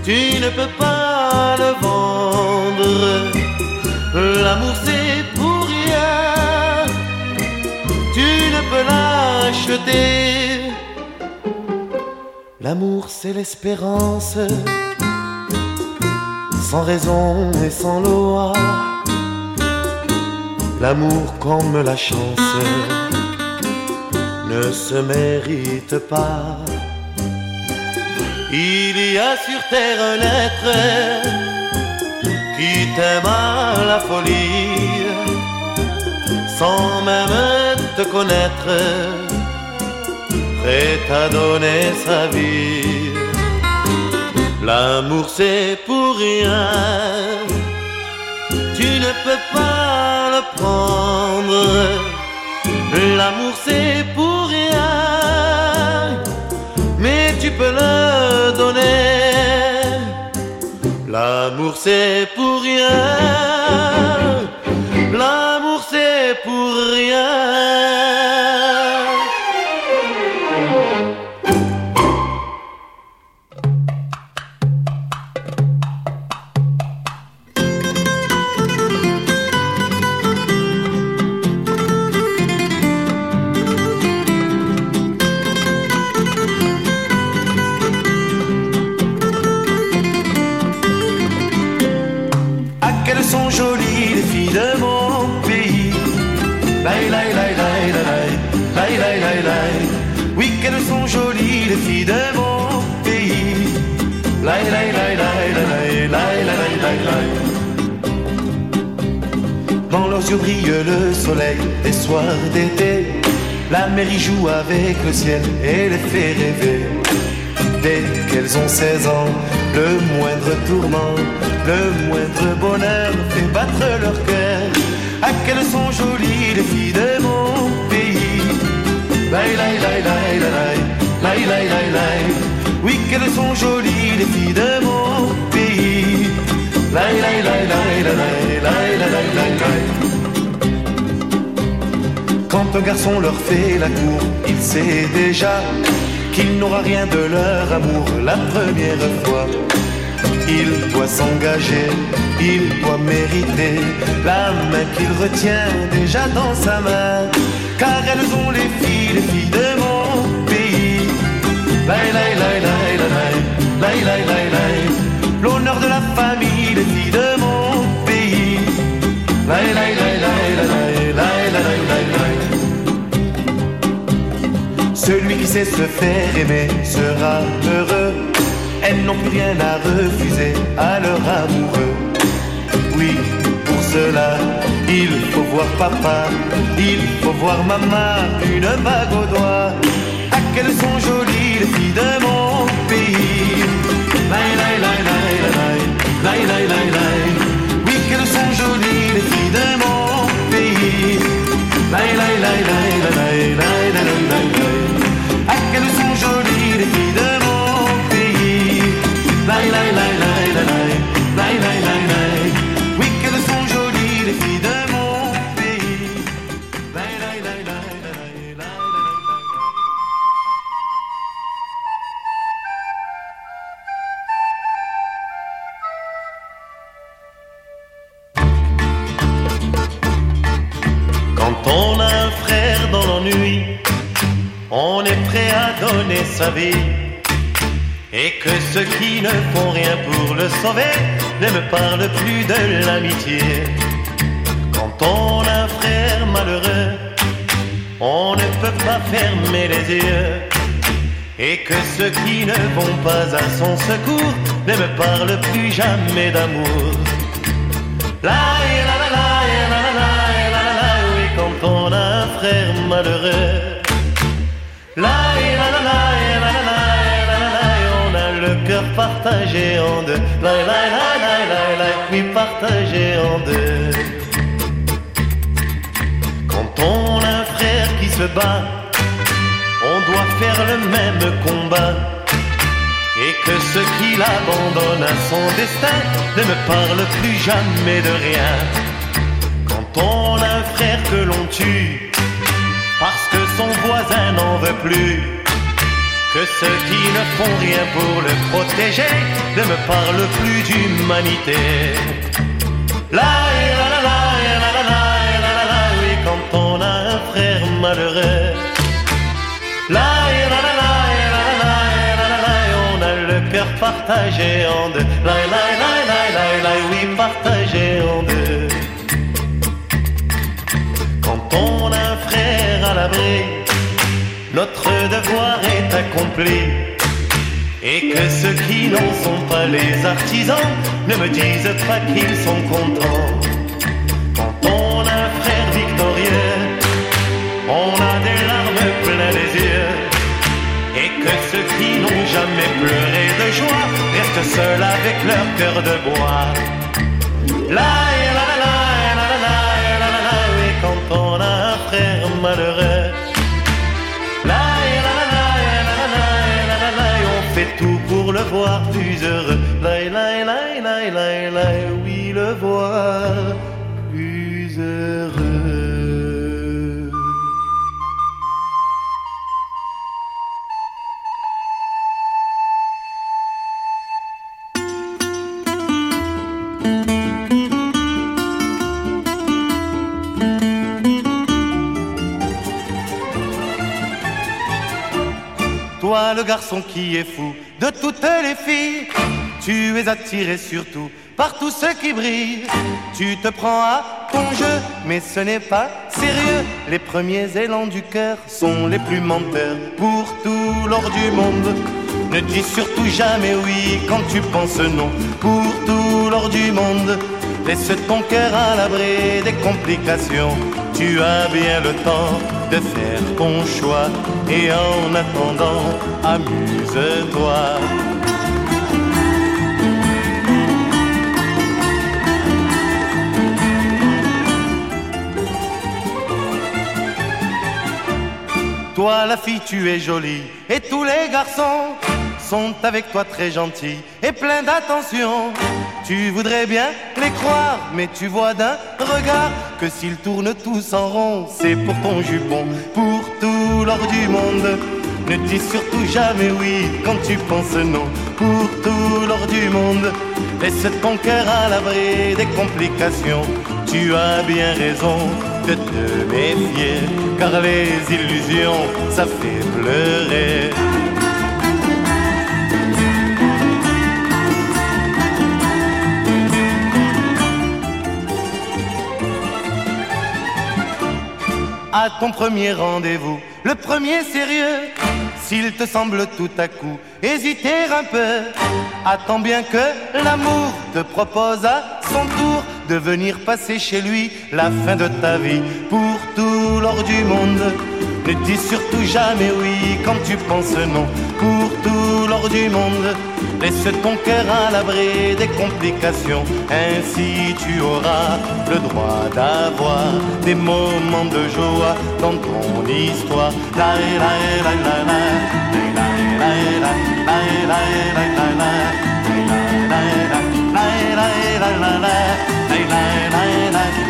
tu ne peux pas le vendre. L'amour L'amour c'est l'espérance, sans raison et sans loi. L'amour comme la chance ne se mérite pas. Il y a sur terre un être qui t'aime à la folie, sans même te connaître, prêt à donner sa vie. L'amour c'est pour rien, tu ne peux pas le prendre. L'amour c'est pour rien mais tu peux le donner. L'amour c'est pour rien, l'amour c'est pour rien. Yeux brille le soleil des soirs d'été. La y joue avec le ciel et les fait rêver. Dès qu'elles ont 16 ans, le moindre tourment, le moindre bonheur fait battre leur cœur. Ah, qu'elles sont jolies les filles de mon pays. Laï, laï, laï, laï, laï, laï, laï, laï, laï. Oui, qu'elles sont jolies les filles de mon pays. Laï, laï, laï, laï, laï, laï, laï, laï, laï, laï. Quand un garçon leur fait la cour, il sait déjà qu'il n'aura rien de leur amour la première fois. Il doit s'engager, il doit mériter la main qu'il retient déjà dans sa main. Car elles ont les filles, les filles de mon pays. L'honneur de la femme Celui qui sait se faire aimer sera heureux. Elles n'ont plus rien à refuser à leur amoureux. Oui, pour cela, il faut voir papa, il faut voir maman, une bague au doigt. À quelles sont jolies les filles de mon pays. Laï, laï, laï, laï, laï, laï, laï, laï, Oui, qu'elles sont jolies les filles de mon pays. Laï, laï, laï, laï. que ceux qui ne font rien pour le sauver ne me parlent plus de l'amitié. Quand on a un frère malheureux, on ne peut pas fermer les yeux. Et que ceux qui ne vont pas à son secours ne me parlent plus jamais d'amour. Là, là, là, là, là, là, oui, quand on a un frère malheureux. Là, partagé en deux. La la la la la la oui partagé en deux. Quand on a un frère qui se bat, on doit faire le même combat. Et que ceux qui l'abandonnent à son destin ne me parlent plus jamais de rien. Quand on a un frère que l'on tue, parce que son voisin n'en veut plus. Que ceux qui ne font rien pour le protéger ne me parlent plus d'humanité. La la la la la la la la la oui quand on a un frère malheureux. La la la la la la la la la on a le cœur partagé en deux. La la la la la la oui partagé en deux. Quand on a un frère à l'abri, notre devoir est accompli. Et que ceux qui n'en sont pas les artisans ne me disent pas qu'ils sont contents. Quand on a un frère victorieux, on a des larmes plein les yeux. Et que ceux qui n'ont jamais pleuré de joie restent seuls avec leur cœur de bois. La la la oui quand on a un voir plus heureux. Laï, laï, laï, laï, laï, laï, oui, le voir plus heureux. Garçon qui est fou de toutes les filles, tu es attiré surtout par tous ceux qui brillent. Tu te prends à ton jeu, mais ce n'est pas sérieux. Les premiers élans du cœur sont les plus menteurs pour tout l'or du monde. Ne dis surtout jamais oui quand tu penses non pour tout l'or du monde. Laisse ton cœur à l'abri des complications. Tu as bien le temps de faire ton choix. Et en attendant, amuse-toi. Toi, la fille, tu es jolie. Et tous les garçons sont avec toi très gentils et pleins d'attention. Tu voudrais bien les croire, mais tu vois d'un regard que s'ils tournent tous en rond, c'est pour ton jupon, pour tout l'or du monde. Ne dis surtout jamais oui quand tu penses non, pour tout l'or du monde. Laisse ton cœur à l'abri des complications. Tu as bien raison de te méfier, car les illusions, ça fait pleurer. À ton premier rendez-vous, le premier sérieux. S'il te semble tout à coup hésiter un peu, attends bien que l'amour te propose à son tour de venir passer chez lui la fin de ta vie pour tout l'or du monde. Ne dis surtout jamais oui quand tu penses non pour tout l'or du monde. Laisse ton cœur à l'abri des complications, ainsi tu auras le droit d'avoir des moments de joie dans ton histoire.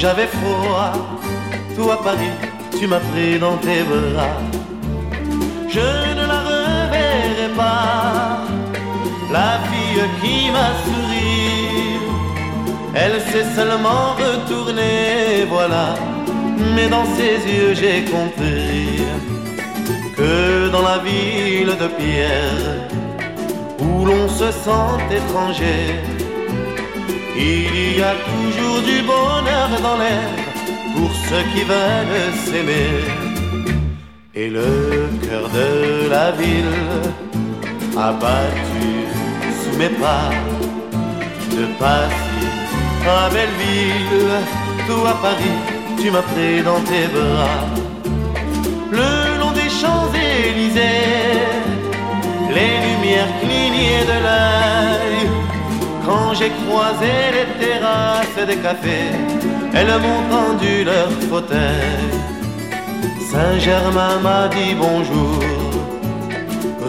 j'avais froid. Toi Paris, tu m'as pris dans tes bras. Je ne la reverrai pas, la fille qui m'a souri. Elle s'est seulement retournée, voilà. Mais dans ses yeux j'ai compris que dans la ville de pierre, où l'on se sent étranger, il y a toujours du bonheur dans l'air pour ceux qui veulent s'aimer. Et le cœur de la ville a battu sous mes pas de Passy à Belleville, à Paris, tu m'as pris dans tes bras. Le long des Champs-Élysées, les lumières clignaient de l'œil. Quand j'ai croisé les terrasses des cafés, elles m'ont tendu leur fauteuil. Saint-Germain m'a dit bonjour,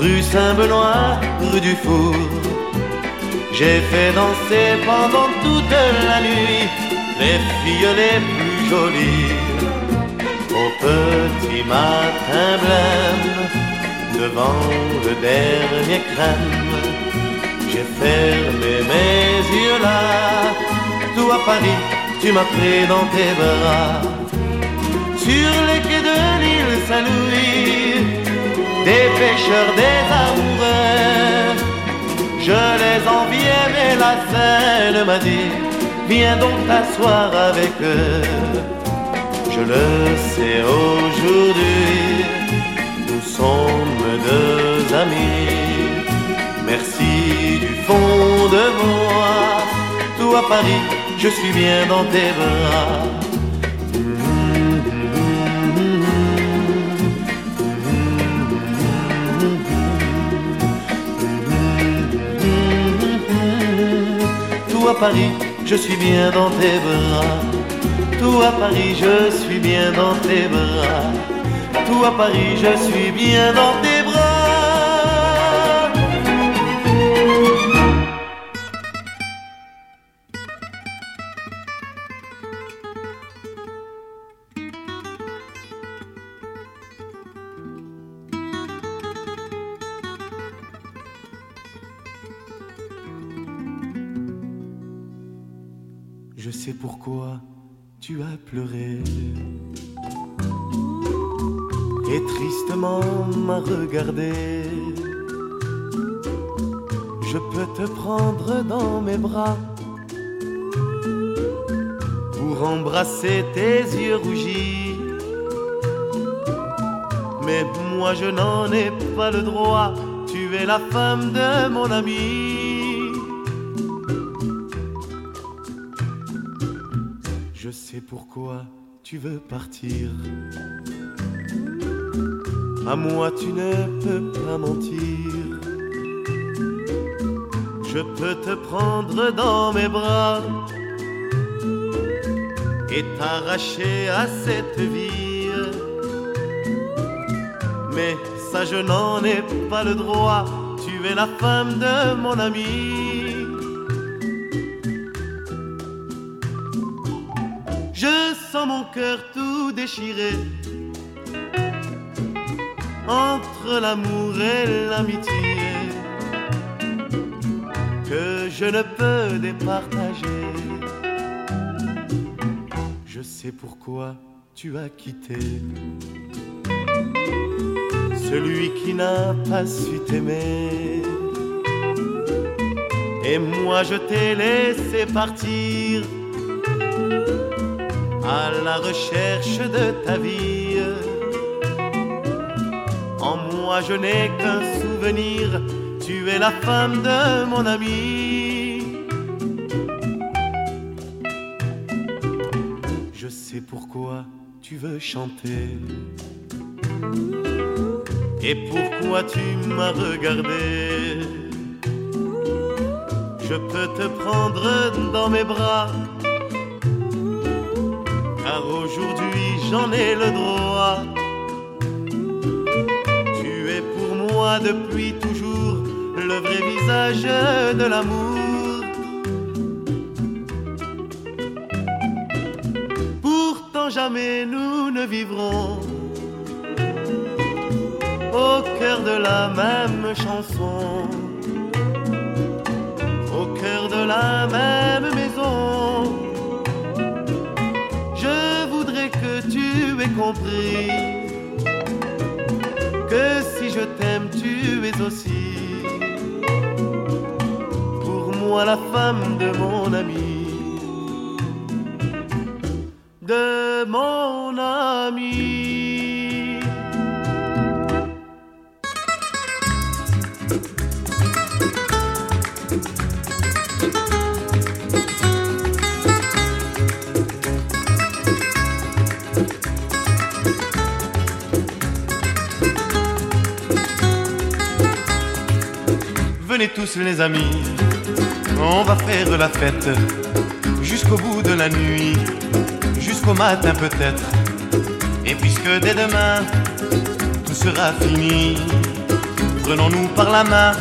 rue Saint-Benoît, rue du Four. J'ai fait danser pendant toute la nuit les filles les plus jolies. Au petit matin blême, devant le dernier crème, j'ai fermé mes yeux là. À Paris, tu m'as pris dans tes bras. Sur les quais de l'île Saint-Louis, des pêcheurs, des amoureux, je les enviais, mais la Seine m'a dit, viens donc t'asseoir avec eux. Je le sais aujourd'hui, nous sommes deux amis. Merci du fond de moi, à Paris, je suis bien dans tes bras. À Paris, je suis bien dans tes bras. À Paris, je suis bien dans tes bras. À Paris, je suis bien dans tes bras. Pleuré et tristement m'a regardé. Je peux te prendre dans mes bras pour embrasser tes yeux rougis. Mais moi je n'en ai pas le droit, tu es la femme de mon ami. Pourquoi tu veux partir. À moi tu ne peux pas mentir. Je peux te prendre dans mes bras et t'arracher à cette vie. Mais ça, je n'en ai pas le droit. Tu es la femme de mon ami. Mon cœur tout déchiré entre l'amour et l'amitié que je ne peux départager. Je sais pourquoi tu as quitté celui qui n'a pas su t'aimer. Et moi je t'ai laissé partir à la recherche de ta vie. En moi je n'ai qu'un souvenir, tu es la femme de mon ami. Je sais pourquoi tu veux chanter. Et pourquoi tu m'as regardé Je peux te prendre dans mes bras aujourd'hui j'en ai le droit. Tu es pour moi depuis toujours le vrai visage de l'amour. Pourtant jamais nous ne vivrons au cœur de la même chanson, au cœur de la même compris que si je t'aime, tu es aussi pour moi la femme de mon ami. De mon ami. Venez tous les amis, on va faire la fête jusqu'au bout de la nuit, jusqu'au matin peut-être. Et puisque dès demain tout sera fini, prenons-nous par la main,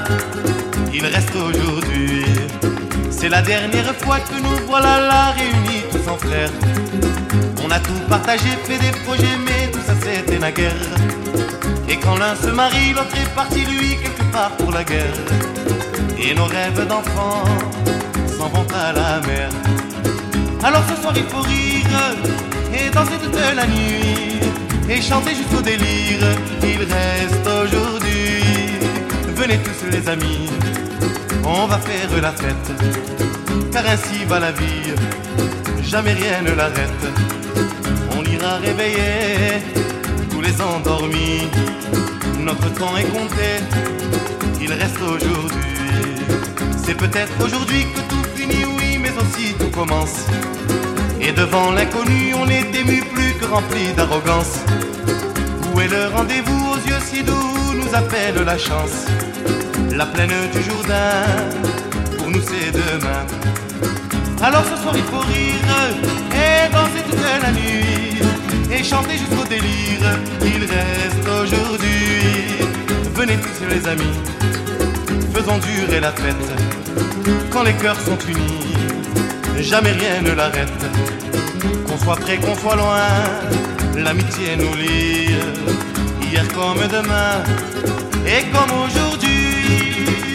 il reste aujourd'hui. C'est la dernière fois que nous voilà là réunis tous en frères. On a tout partagé, fait des projets, mais tout ça c'était la guerre. Et quand l'un se marie, l'autre est parti lui quelque part pour la guerre. Et nos rêves d'enfants s'en vont à la mer. Alors ce soir il faut rire et danser toute la nuit et chanter jusqu'au délire. Il reste aujourd'hui. Venez tous les amis, on va faire la fête. Car ainsi va la vie, jamais rien ne l'arrête. On ira réveiller tous les endormis. Notre temps est compté, il reste aujourd'hui. C'est peut-être aujourd'hui que tout finit, oui, mais aussi tout commence. Et devant l'inconnu, on est ému plus que rempli d'arrogance. Où est le rendez-vous aux yeux si doux nous appelle la chance La plaine du Jourdain, pour nous c'est demain. Alors ce soir il faut rire et danser toute la nuit et chanter jusqu'au délire. Il reste aujourd'hui. Venez tous les amis, faisons durer la fête. Quand les cœurs sont unis, jamais rien ne l'arrête. Qu'on soit près, qu'on soit loin, l'amitié nous lie. Hier comme demain et comme aujourd'hui.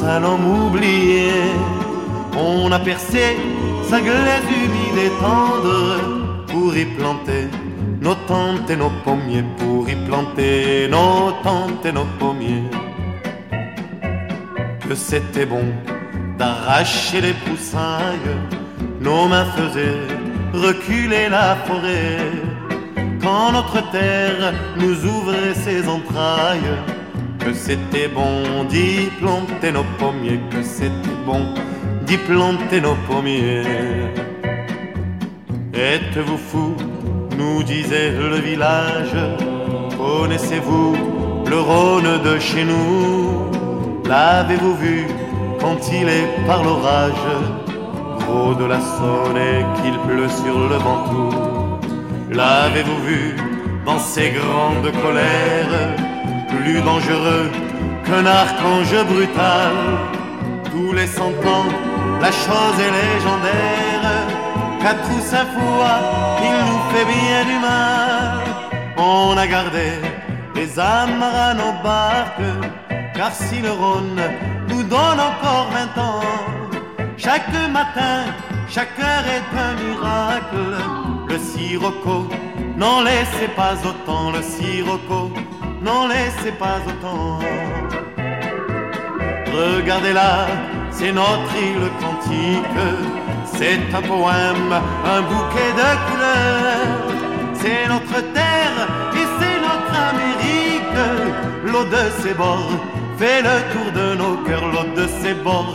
Ça l'homme oublié. On a percé sa glace humide et tendre pour y planter nos tentes et nos pommiers, pour y planter nos tentes et nos pommiers. Que c'était bon d'arracher les poussailles, nos mains faisaient reculer la forêt. Quand notre terre nous ouvrait ses entrailles, que c'était bon. D'y planter nos pommiers, que c'était bon. D'y planter nos pommiers. Êtes-vous fou? Nous disait le village. Connaissez-vous le Rhône de chez nous? L'avez-vous vu quand il est par l'orage? Gros de la Saône et qu'il pleut sur le Ventoux. L'avez-vous vu dans ses grandes colères? Plus dangereux qu'un archange brutal Tous les cent ans, la chose est légendaire Qu'à tous sa foi, il nous fait bien du mal On a gardé les amarres à nos barques Car si le Rhône nous donne encore vingt ans chaque matin, chaque heure est un miracle. Le sirocco, n'en laissez pas autant. Le sirocco, n'en laissez pas autant. Regardez-la, c'est notre île quantique. C'est un poème, un bouquet de couleurs. C'est notre terre et c'est notre Amérique. L'eau de ses bords fait le tour de nos cœurs. L'eau de ses bords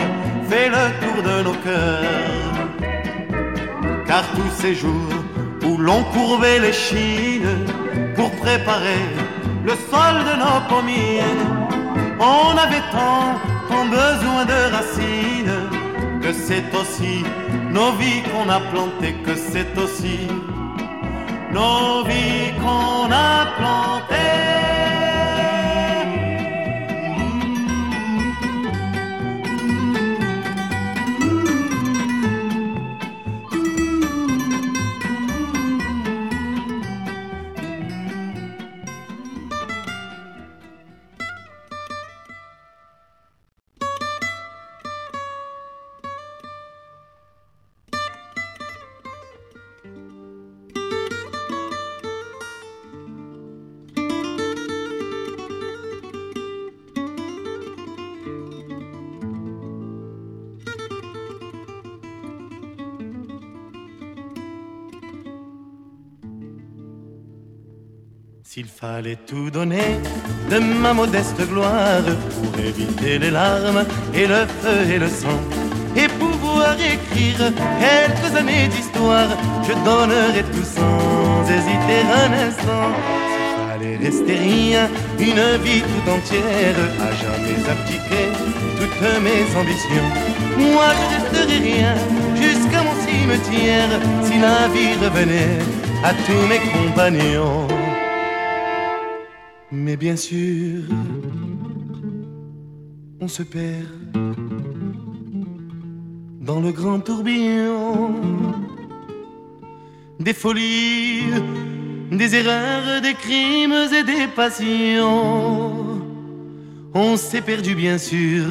fait le tour de nos cœurs. Car tous ces jours où l'on courbait les chines pour préparer le sol de nos pommiers, on avait tant, tant besoin de racines que c'est aussi nos vies qu'on a plantées, que c'est aussi nos vies qu'on a plantées. S'il fallait tout donner de ma modeste gloire pour éviter les larmes et le feu et le sang, et pouvoir écrire quelques années d'histoire, je donnerais tout sans hésiter un instant. S'il fallait rester rien, une vie tout entière, à jamais abdiquer toutes mes ambitions, moi je resterais rien jusqu'à mon cimetière si la vie revenait à tous mes compagnons. Mais bien sûr, on se perd dans le grand tourbillon des folies, des erreurs, des crimes et des passions. On s'est perdu bien sûr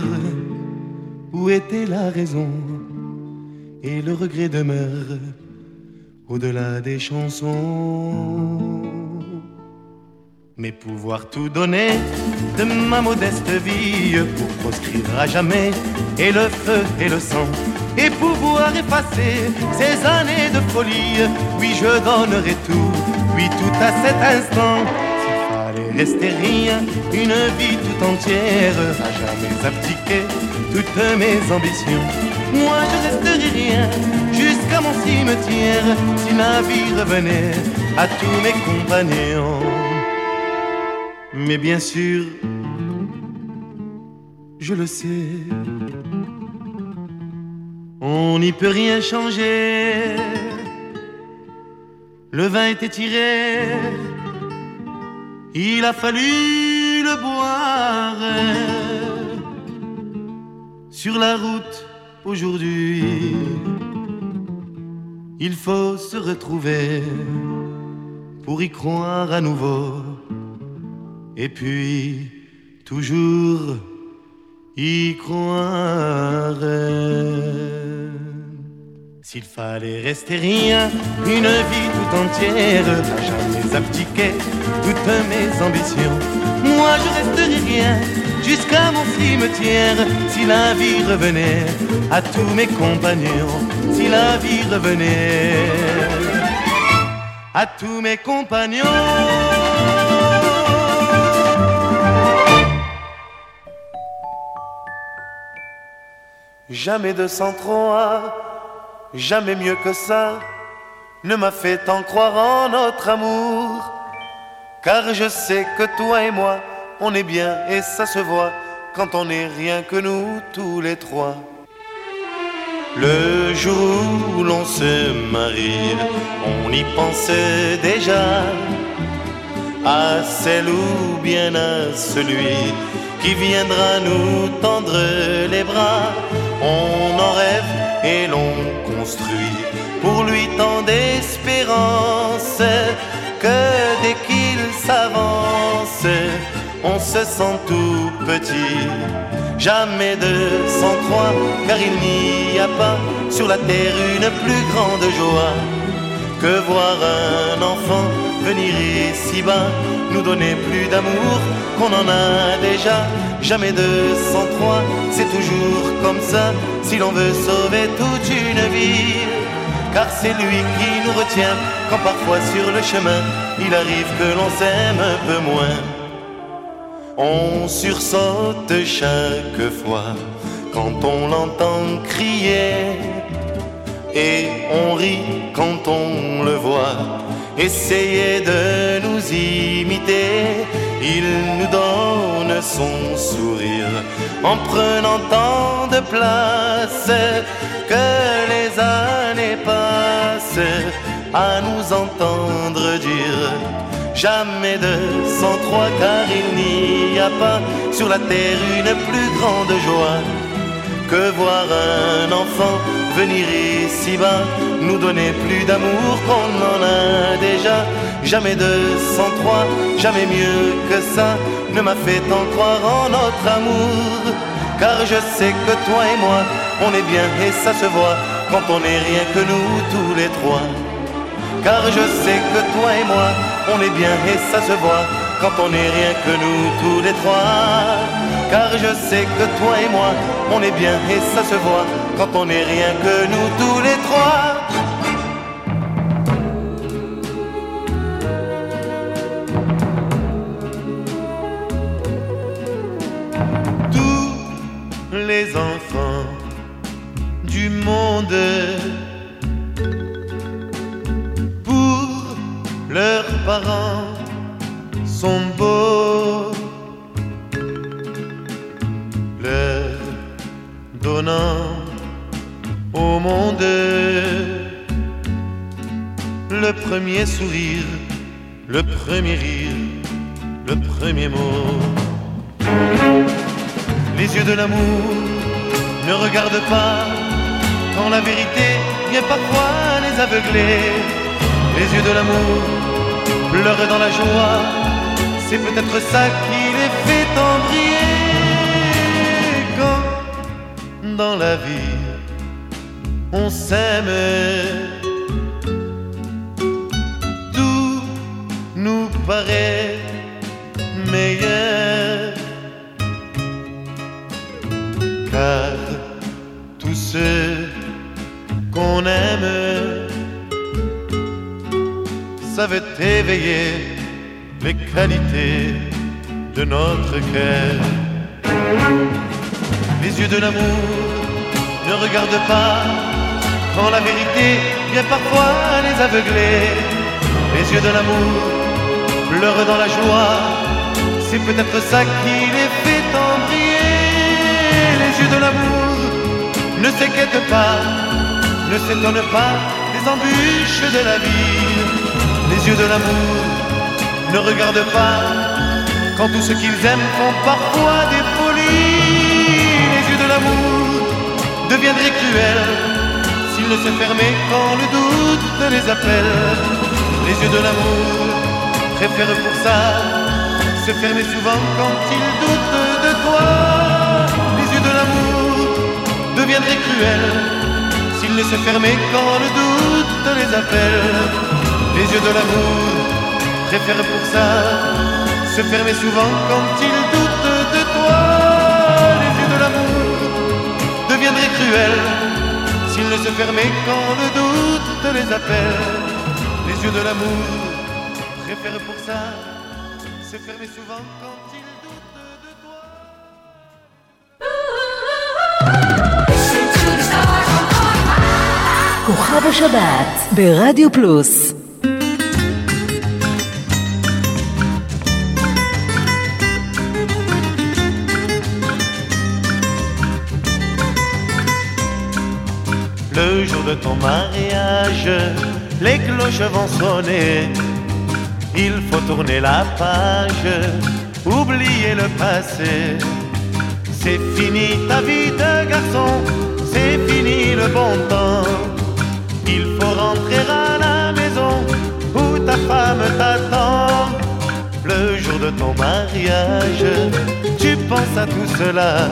où était la raison et le regret demeure au-delà des chansons. Mais pouvoir tout donner de ma modeste vie pour proscrire à jamais et le feu et le sang et pouvoir effacer ces années de folie. Oui, je donnerai tout, oui, tout à cet instant. S'il fallait rester rien, une vie tout entière, à jamais abdiquer toutes mes ambitions. Moi, je resterai rien jusqu'à mon cimetière si la vie revenait à tous mes compagnons. Mais bien sûr, je le sais, on n'y peut rien changer. Le vin était tiré, il a fallu le boire. Sur la route aujourd'hui, il faut se retrouver pour y croire à nouveau. Et puis, toujours y croire. S'il fallait rester rien, une vie tout entière, jamais abdiquer toutes mes ambitions. Moi je resterai rien jusqu'à mon cimetière, si la vie revenait à tous mes compagnons, si la vie revenait à tous mes compagnons. Jamais de trois, jamais mieux que ça, ne m'a fait en croire en notre amour. Car je sais que toi et moi, on est bien et ça se voit quand on n'est rien que nous tous les trois. Le jour où l'on se marie, on y pensait déjà à celle ou bien à celui qui viendra nous tendre les bras. On en rêve et l'on construit pour lui tant d'espérance que dès qu'il s'avance, on se sent tout petit. Jamais de sang froid, car il n'y a pas sur la terre une plus grande joie que voir un enfant venir ici bas, nous donner plus d'amour qu'on en a déjà. Jamais de sang-froid, c'est toujours comme ça, si l'on veut sauver toute une vie. Car c'est lui qui nous retient, quand parfois sur le chemin, il arrive que l'on s'aime un peu moins. On sursaute chaque fois quand on l'entend crier et on rit quand on le voit. Essayer de nous imiter, il nous donne son sourire. En prenant tant de place que les années passent à nous entendre dire jamais de 103 car il n'y a pas sur la terre une plus grande joie que voir un enfant venir ici bas nous donner plus d'amour qu'on en a déjà. Jamais de 103, jamais mieux que ça ne m'a fait en croire en notre amour. Car je sais que toi et moi, on est bien et ça se voit quand on n'est rien que nous tous les trois. Car je sais que toi et moi, on est bien et ça se voit quand on est rien que nous tous les trois. Car je sais que toi et moi, on est bien et ça se voit quand on est rien que nous tous les trois. Tous les enfants du monde pour leurs parents premier sourire, le premier rire, le premier mot. Les yeux de l'amour ne regardent pas quand la vérité vient parfois les aveugler. Les yeux de l'amour pleurent dans la joie, c'est peut-être ça qui les fait briller. Quand dans la vie on s'aime, meilleur. Car tous ceux qu'on aime savent éveiller les qualités de notre cœur. Les yeux de l'amour ne regardent pas quand la vérité vient parfois les aveugler. Les yeux de l'amour pleurent dans la joie, c'est peut-être ça qui les fait briller. Les yeux de l'amour ne s'inquiètent pas, ne s'étonnent pas des embûches de la vie. Les yeux de l'amour ne regardent pas quand tout ce qu'ils aiment font parfois des folies. Les yeux de l'amour deviendraient cruels s'ils ne se fermaient quand le doute les appelle. Les yeux de l'amour préfèrent pour ça se fermer souvent quand ils doutent de toi. Les yeux de l'amour deviendraient cruels s'ils ne se fermaient quand le doute les appelle. Les yeux de l'amour préfèrent pour ça se fermer souvent quand ils doutent de toi. Les yeux de l'amour deviendraient cruels s'ils ne se fermaient quand le doute les appelle. Les yeux de l'amour préfèrent pour ça se fermer souvent quand ils doutent de toi. Listen to the stars on high. כוכב השבת ברדיו פלוס Le jour de ton mariage, les cloches vont sonner. Il faut tourner la page, oublier le passé. C'est fini ta vie de garçon, c'est fini le bon temps. Il faut rentrer à la maison où ta femme t'attend. Le jour de ton mariage, tu penses à tout cela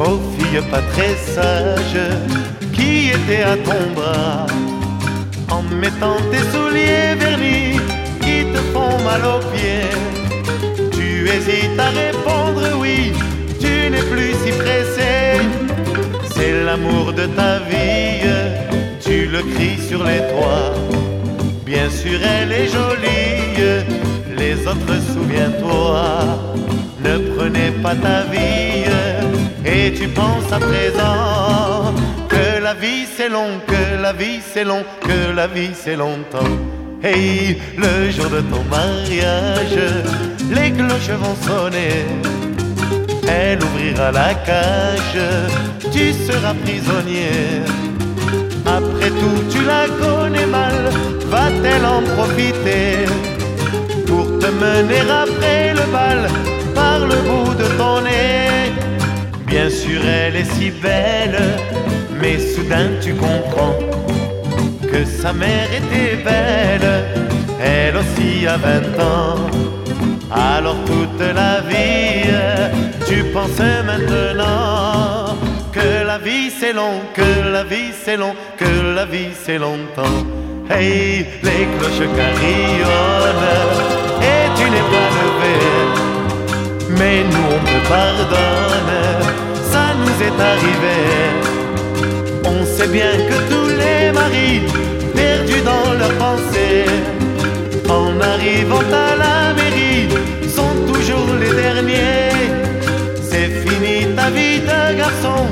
aux filles pas très sages qui étaient à ton bras en mettant tes souliers vernis Tu hésites à répondre oui, tu n'es plus si pressé. C'est l'amour de ta vie, tu le cries sur les toits. Bien sûr, elle est jolie, les autres, souviens-toi. Ne prenez pas ta vie et tu penses à présent que la vie c'est long, que la vie c'est long, que la vie c'est longtemps. Hey, le jour de ton mariage, les cloches vont sonner. Elle ouvrira la cage, tu seras prisonnier. Après tout, tu la connais mal, va-t-elle en profiter pour te mener après le bal par le bout de ton nez? Bien sûr, elle est si belle, mais soudain tu comprends que sa mère était belle, elle aussi a 20 ans. Alors toute la vie, tu penses maintenant que la vie c'est long, que la vie c'est long, que la vie c'est longtemps. Hey, les cloches carillonnent et tu n'es pas levé. Mais nous on te pardonne, ça nous est arrivé. On sait bien que tous les maris, perdus dans leurs pensées, en arrivant à la mairie, sont toujours les derniers. C'est fini ta vie de garçon.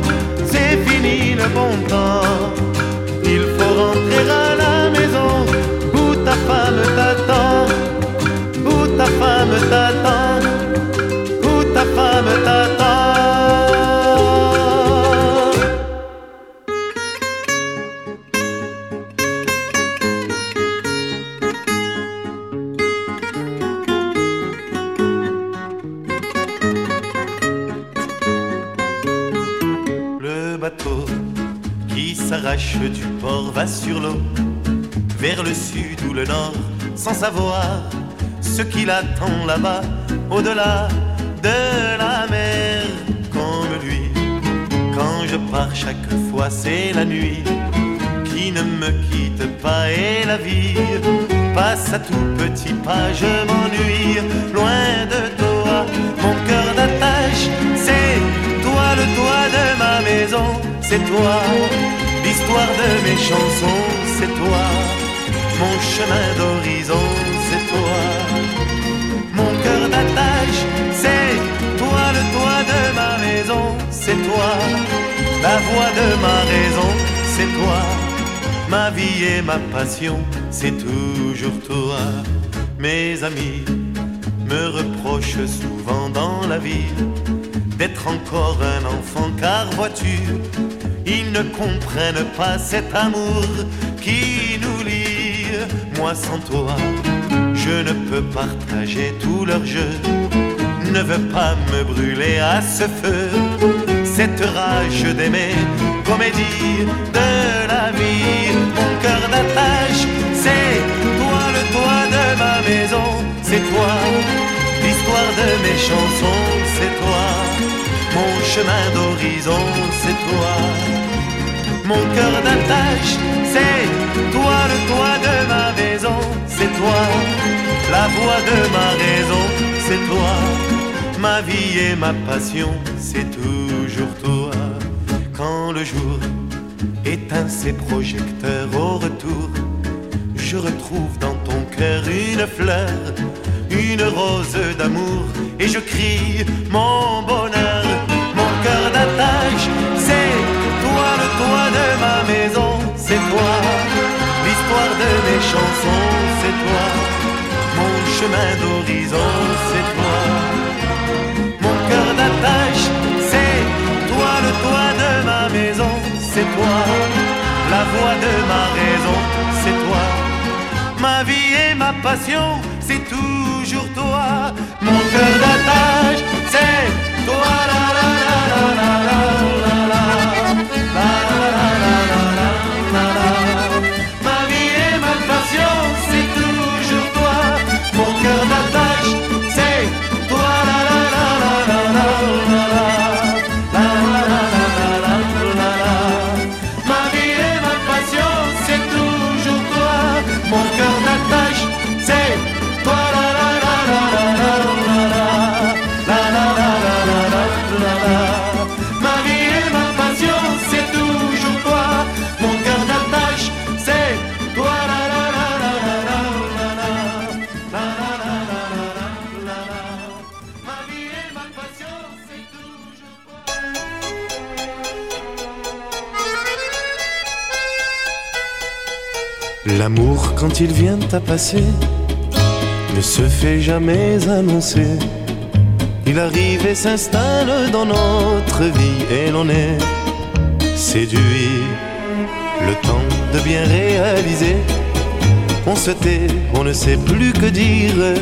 le bon temps. Il faut rentrer à la maison où ta femme t'attend, où ta femme t'attend, s'arrache du port va sur l'eau, vers le sud ou le nord, sans savoir ce qu'il attend là-bas, au-delà de la mer, comme lui. Quand je pars chaque fois, c'est la nuit qui ne me quitte pas et la vie passe à tout petit pas. Je m'ennuie loin de toi, mon cœur d'attache, c'est toi le toit de ma maison, c'est toi l'histoire de mes chansons, c'est toi. Mon chemin d'horizon, c'est toi. Mon cœur d'attache, c'est toi. Le toit de ma maison, c'est toi. La voix de ma raison, c'est toi. Ma vie et ma passion, c'est toujours toi. Mes amis me reprochent souvent dans la vie d'être encore un enfant, car vois-tu, ils ne comprennent pas cet amour qui nous lie. Moi sans toi, je ne peux partager tout leur jeu, ne veux pas me brûler à ce feu. Cette rage d'aimer, comédie de la vie, mon cœur d'attache, c'est toi le toit de ma maison, c'est toi l'histoire de mes chansons, c'est toi mon chemin d'horizon, c'est toi. Mon cœur d'attache, c'est toi le toit de ma maison, c'est toi. La voix de ma raison, c'est toi. Ma vie et ma passion, c'est toujours toi. Quand le jour éteint ses projecteurs au retour, je retrouve dans ton cœur une fleur, une rose d'amour, et je crie mon bonheur, cœur d'attache, c'est toi le toit de ma maison, c'est toi l'histoire de mes chansons, c'est toi mon chemin d'horizon, c'est toi mon cœur d'attache, c'est toi le toit de ma maison, c'est toi la voix de ma raison, c'est toi ma vie et ma passion, c'est toujours toi mon cœur d'attache, c'est la la la la la la L'amour, quand il vient à passer, ne se fait jamais annoncer. Il arrive et s'installe dans notre vie et l'on est séduit. Le temps de bien réaliser, on se tait, on ne sait plus que dire.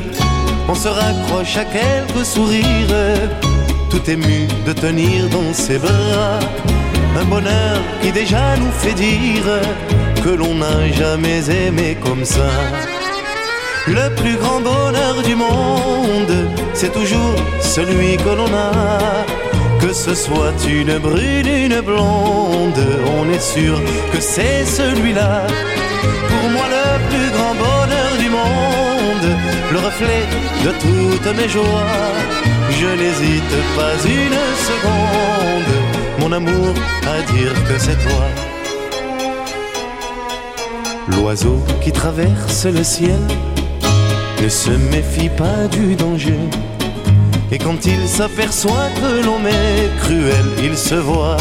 On se raccroche à quelques sourires, tout ému de tenir dans ses bras un bonheur qui déjà nous fait dire que l'on n'a jamais aimé comme ça. Le plus grand bonheur du monde, c'est toujours celui que l'on a. Que ce soit une brune, une blonde, on est sûr que c'est celui-là. Pour moi, le plus grand bonheur du monde, le reflet de toutes mes joies. Je n'hésite pas une seconde, mon amour, à dire que c'est toi. L'oiseau qui traverse le ciel ne se méfie pas du danger. Et quand il s'aperçoit que l'on est cruel, il se voit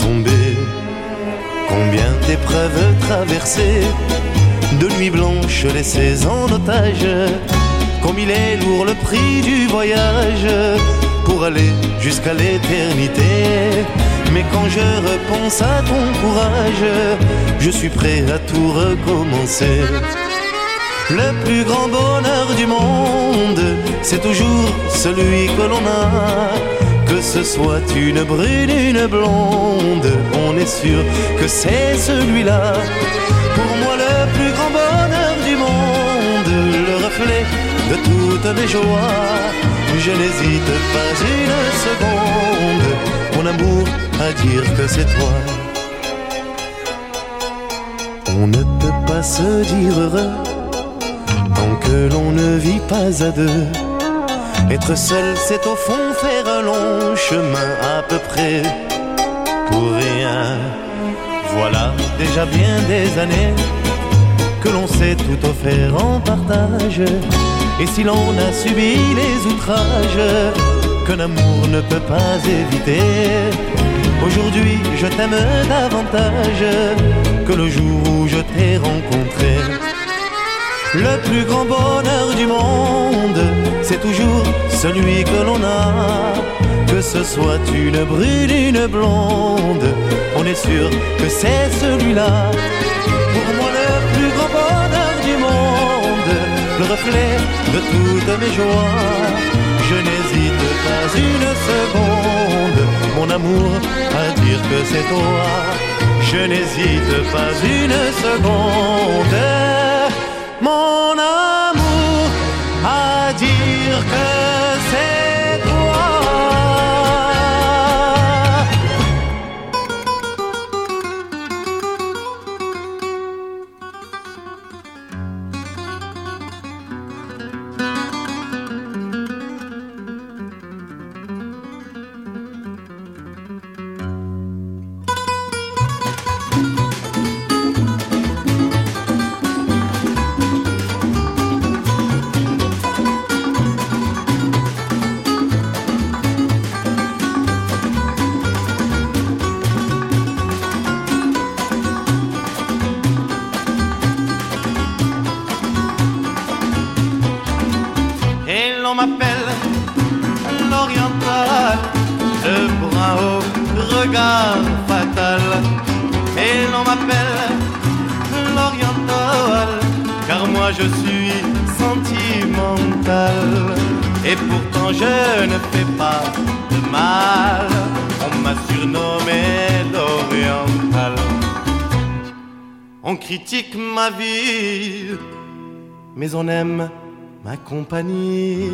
tomber. épreuve traversée, de nuits blanches laissées en otage, comme il est lourd le prix du voyage pour aller jusqu'à l'éternité. Mais quand je repense à ton courage, je suis prêt à tout recommencer. Le plus grand bonheur du monde, c'est toujours celui que l'on a. Que ce soit une brune, une blonde, on est sûr que c'est celui-là. Pour moi, le plus grand bonheur du monde, le reflet de toutes mes joies. Je n'hésite pas une seconde, mon amour, à dire que c'est toi. On ne peut pas se dire heureux tant que l'on ne vit pas à deux. Être seul, c'est au fond faire un long chemin à peu près pour rien. Voilà déjà bien des années que l'on s'est tout offert en partage. Et si l'on a subi les outrages qu'un amour ne peut pas éviter, aujourd'hui je t'aime davantage que le jour où je t'ai rencontré. Le plus grand bonheur du monde, c'est toujours celui que l'on a. Que ce soit une brune, une blonde, on est sûr que c'est celui-là. Pour moi, le plus grand bonheur du monde, le reflet de toutes mes joies. Je n'hésite pas une seconde, mon amour, à dire que c'est toi. Je n'hésite pas une seconde ma vie, mais on aime ma compagnie.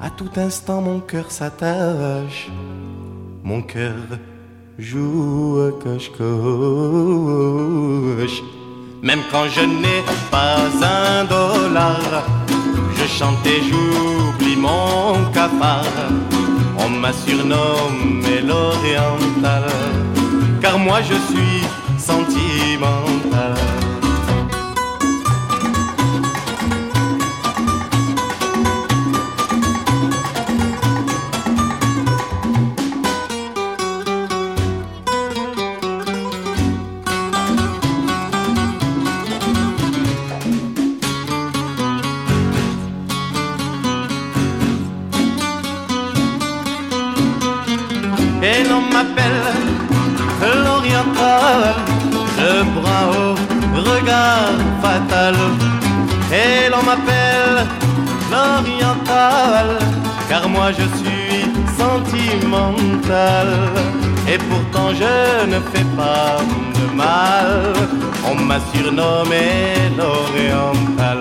À tout instant, mon cœur s'attache, mon cœur joue à cache-coche. Même quand je n'ai pas un dollar, je chante et j'oublie mon cafard. On m'a surnommé l'oriental, car moi je suis sentimental. Et moi je suis sentimental. Et pourtant je ne fais pas de mal, on m'a surnommé l'oriental.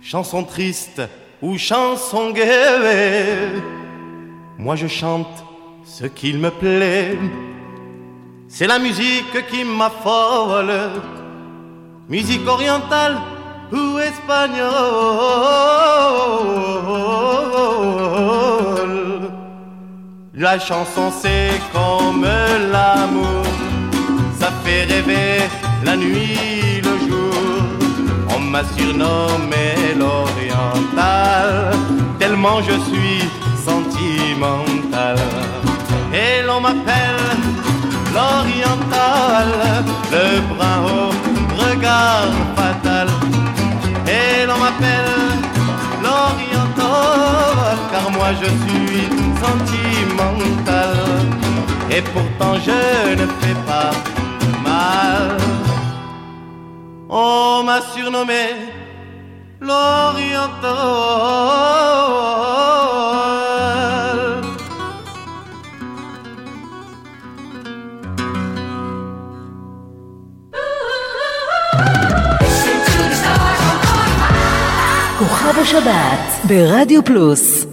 Chanson triste ou chanson gaie moi je chante ce qu'il me plaît. C'est la musique qui m'affole, musique orientale ou espagnole. La chanson c'est comme l'amour, ça fait rêver la nuit, le jour. On m'a surnommé l'oriental, tellement je suis sentimental. Et l'on m'appelle l'oriental, le brun au regard fatal. L'on m'appelle l'oriental, car moi je suis sentimental. Et pourtant je ne fais pas mal. On m'a surnommé l'oriental. כוכב השבת ברדיו פלוס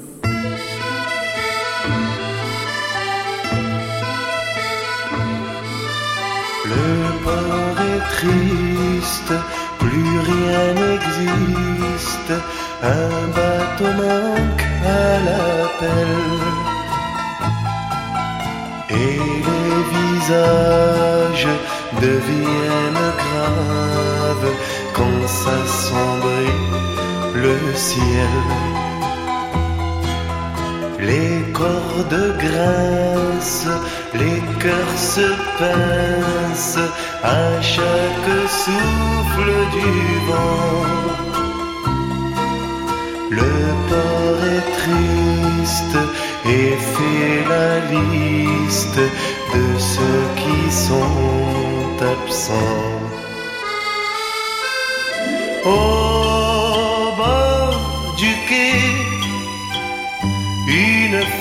Le port est triste, plus rien n'existe, un bateau manque à l'appel. Et les visages deviennent graves quand s'assombrit le ciel. Les cordes grincent, les cœurs se pincent à chaque souffle du vent. Le port est triste et fait la liste de ceux qui sont absents. Au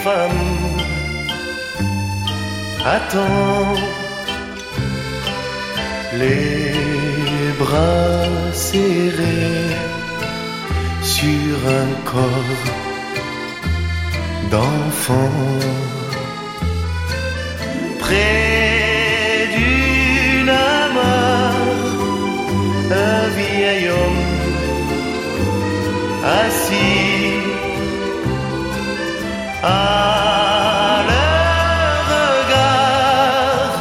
femme attend les bras serrés sur un corps d'enfant. Près d'une mare, un vieil homme assis à regard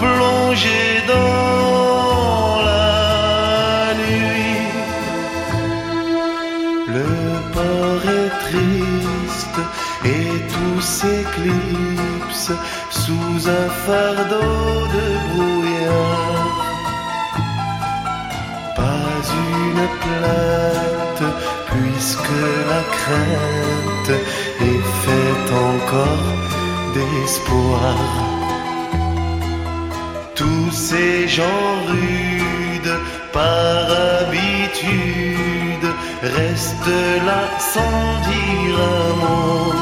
plongé dans la nuit. Le port est triste et tout s'éclipse sous un fardeau de brouillard. Pas une plainte, puisque la crainte encore d'espoir. Tous ces gens rudes, par habitude, restent là sans dire un mot.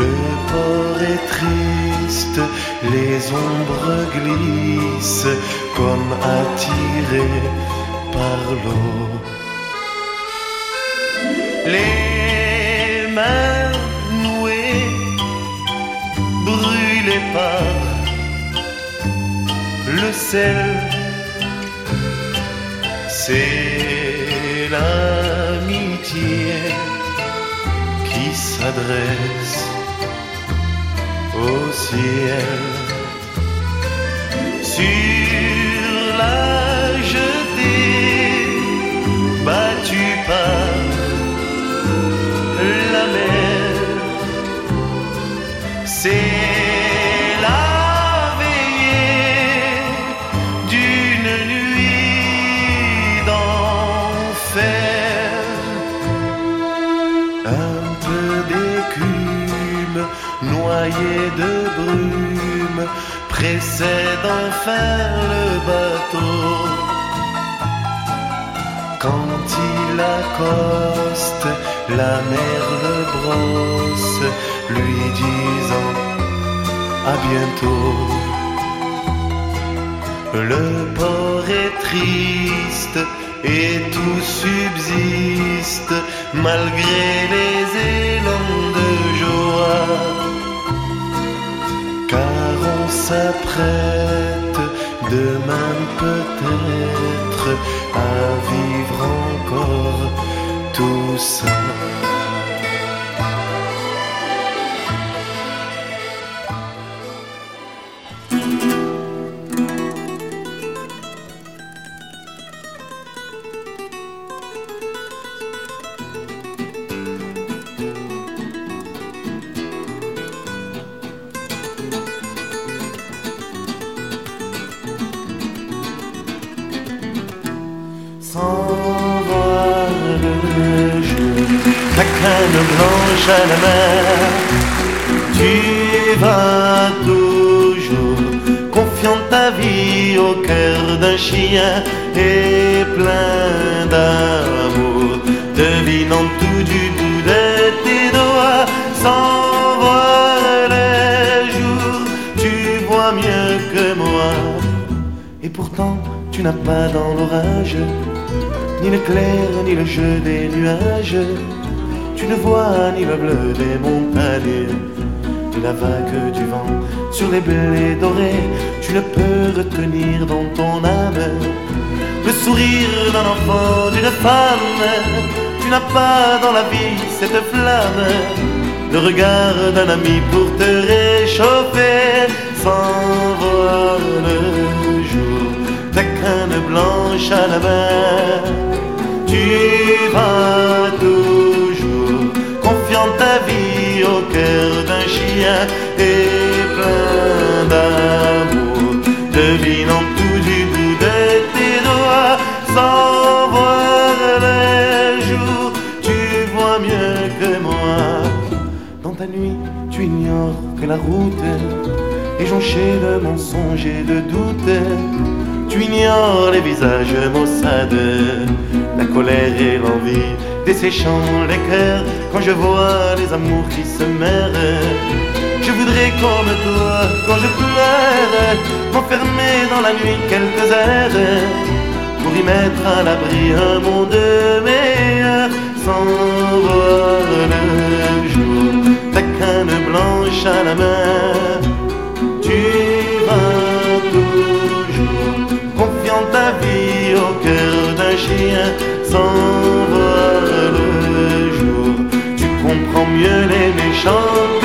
Le port est triste, les ombres glissent comme attirées par l'eau. Les mains nouées, brûlées par le sel, c'est l'amitié qui s'adresse au ciel. Précède enfin le bateau. Quand il accoste, la mer le brosse, lui disant à bientôt. Le port est triste et tout subsiste malgré les élans de joie. S'apprête demain peut-être à vivre encore tout ça. D'un chien et plein d'amour, devinant tout du bout de tes doigts sans voir les jours. Tu vois mieux que moi, et pourtant tu n'as pas dans l'orage ni le clair ni le jeu des nuages. Tu ne vois ni le bleu des montagnes, ni la vague du vent sur les blés dorés. Tu ne peux retenir dans ton âme le sourire d'un enfant, d'une femme. Tu n'as pas dans la vie cette flamme, le regard d'un ami pour te réchauffer sans voir le jour. Ta canne blanche à la main, tu vas toujours confiant ta vie au cœur d'un chien d'amour, devinant tout du bout de tes doigts sans voir les jours. Tu vois mieux que moi. Dans ta nuit, tu ignores que la route est jonchée de mensonges et de doutes. Tu ignores les visages maussades, la colère et l'envie desséchant les cœurs quand je vois les amours qui se meurent. Comme toi, quand je pleure, m'enfermer dans la nuit quelques heures pour y mettre à l'abri un monde meilleur sans voir le jour. Ta canne blanche à la main, tu vas toujours confiant ta vie au cœur d'un chien sans voir le jour. Tu comprends mieux les méchants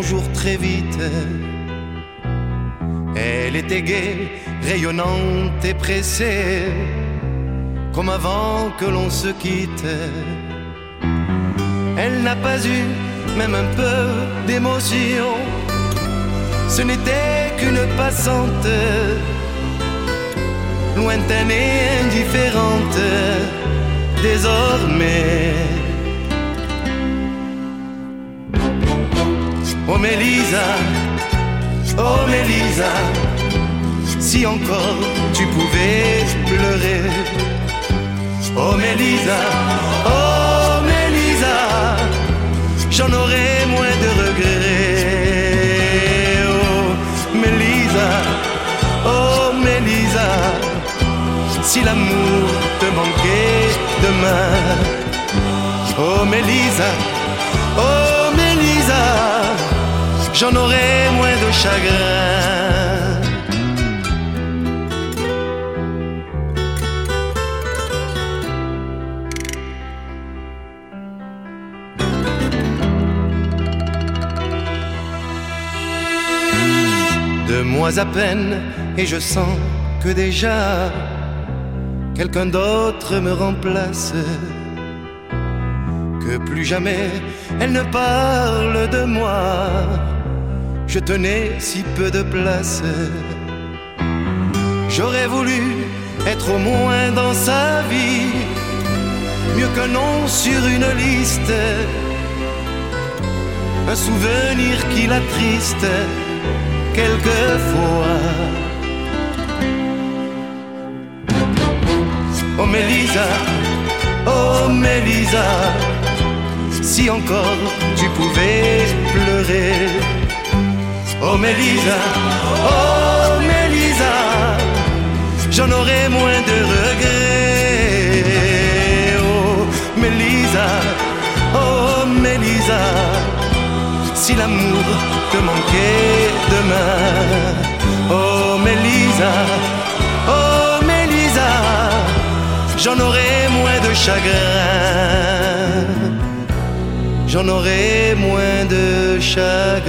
bonjour très vite. Elle était gaie, rayonnante et pressée, comme avant que l'on se quitte. Elle n'a pas eu même un peu d'émotion. Ce n'était qu'une passante, lointaine et indifférente, désormais. Oh Mélisa, oh Mélisa, si encore tu pouvais pleurer. Oh Mélisa, oh Mélisa, j'en aurais moins de regrets. Oh Mélisa, oh Mélisa, si l'amour te manquait demain. Oh Mélisa, oh Mélisa, j'en aurais moins de chagrin. Deux mois à peine et je sens que déjà quelqu'un d'autre me remplace. Que plus jamais elle ne parle de moi. Je tenais si peu de place. J'aurais voulu être au moins dans sa vie, mieux qu'un nom sur une liste, un souvenir qui l'attriste quelquefois. Oh Mélisa, oh Mélisa, si encore tu pouvais pleurer. Oh Mélisa, oh Mélisa, j'en aurais moins de regrets. Oh Mélisa, oh Mélisa, si l'amour te manquait demain. Oh Mélisa, oh Mélisa, j'en aurais moins de chagrin. J'en aurais moins de chagrin.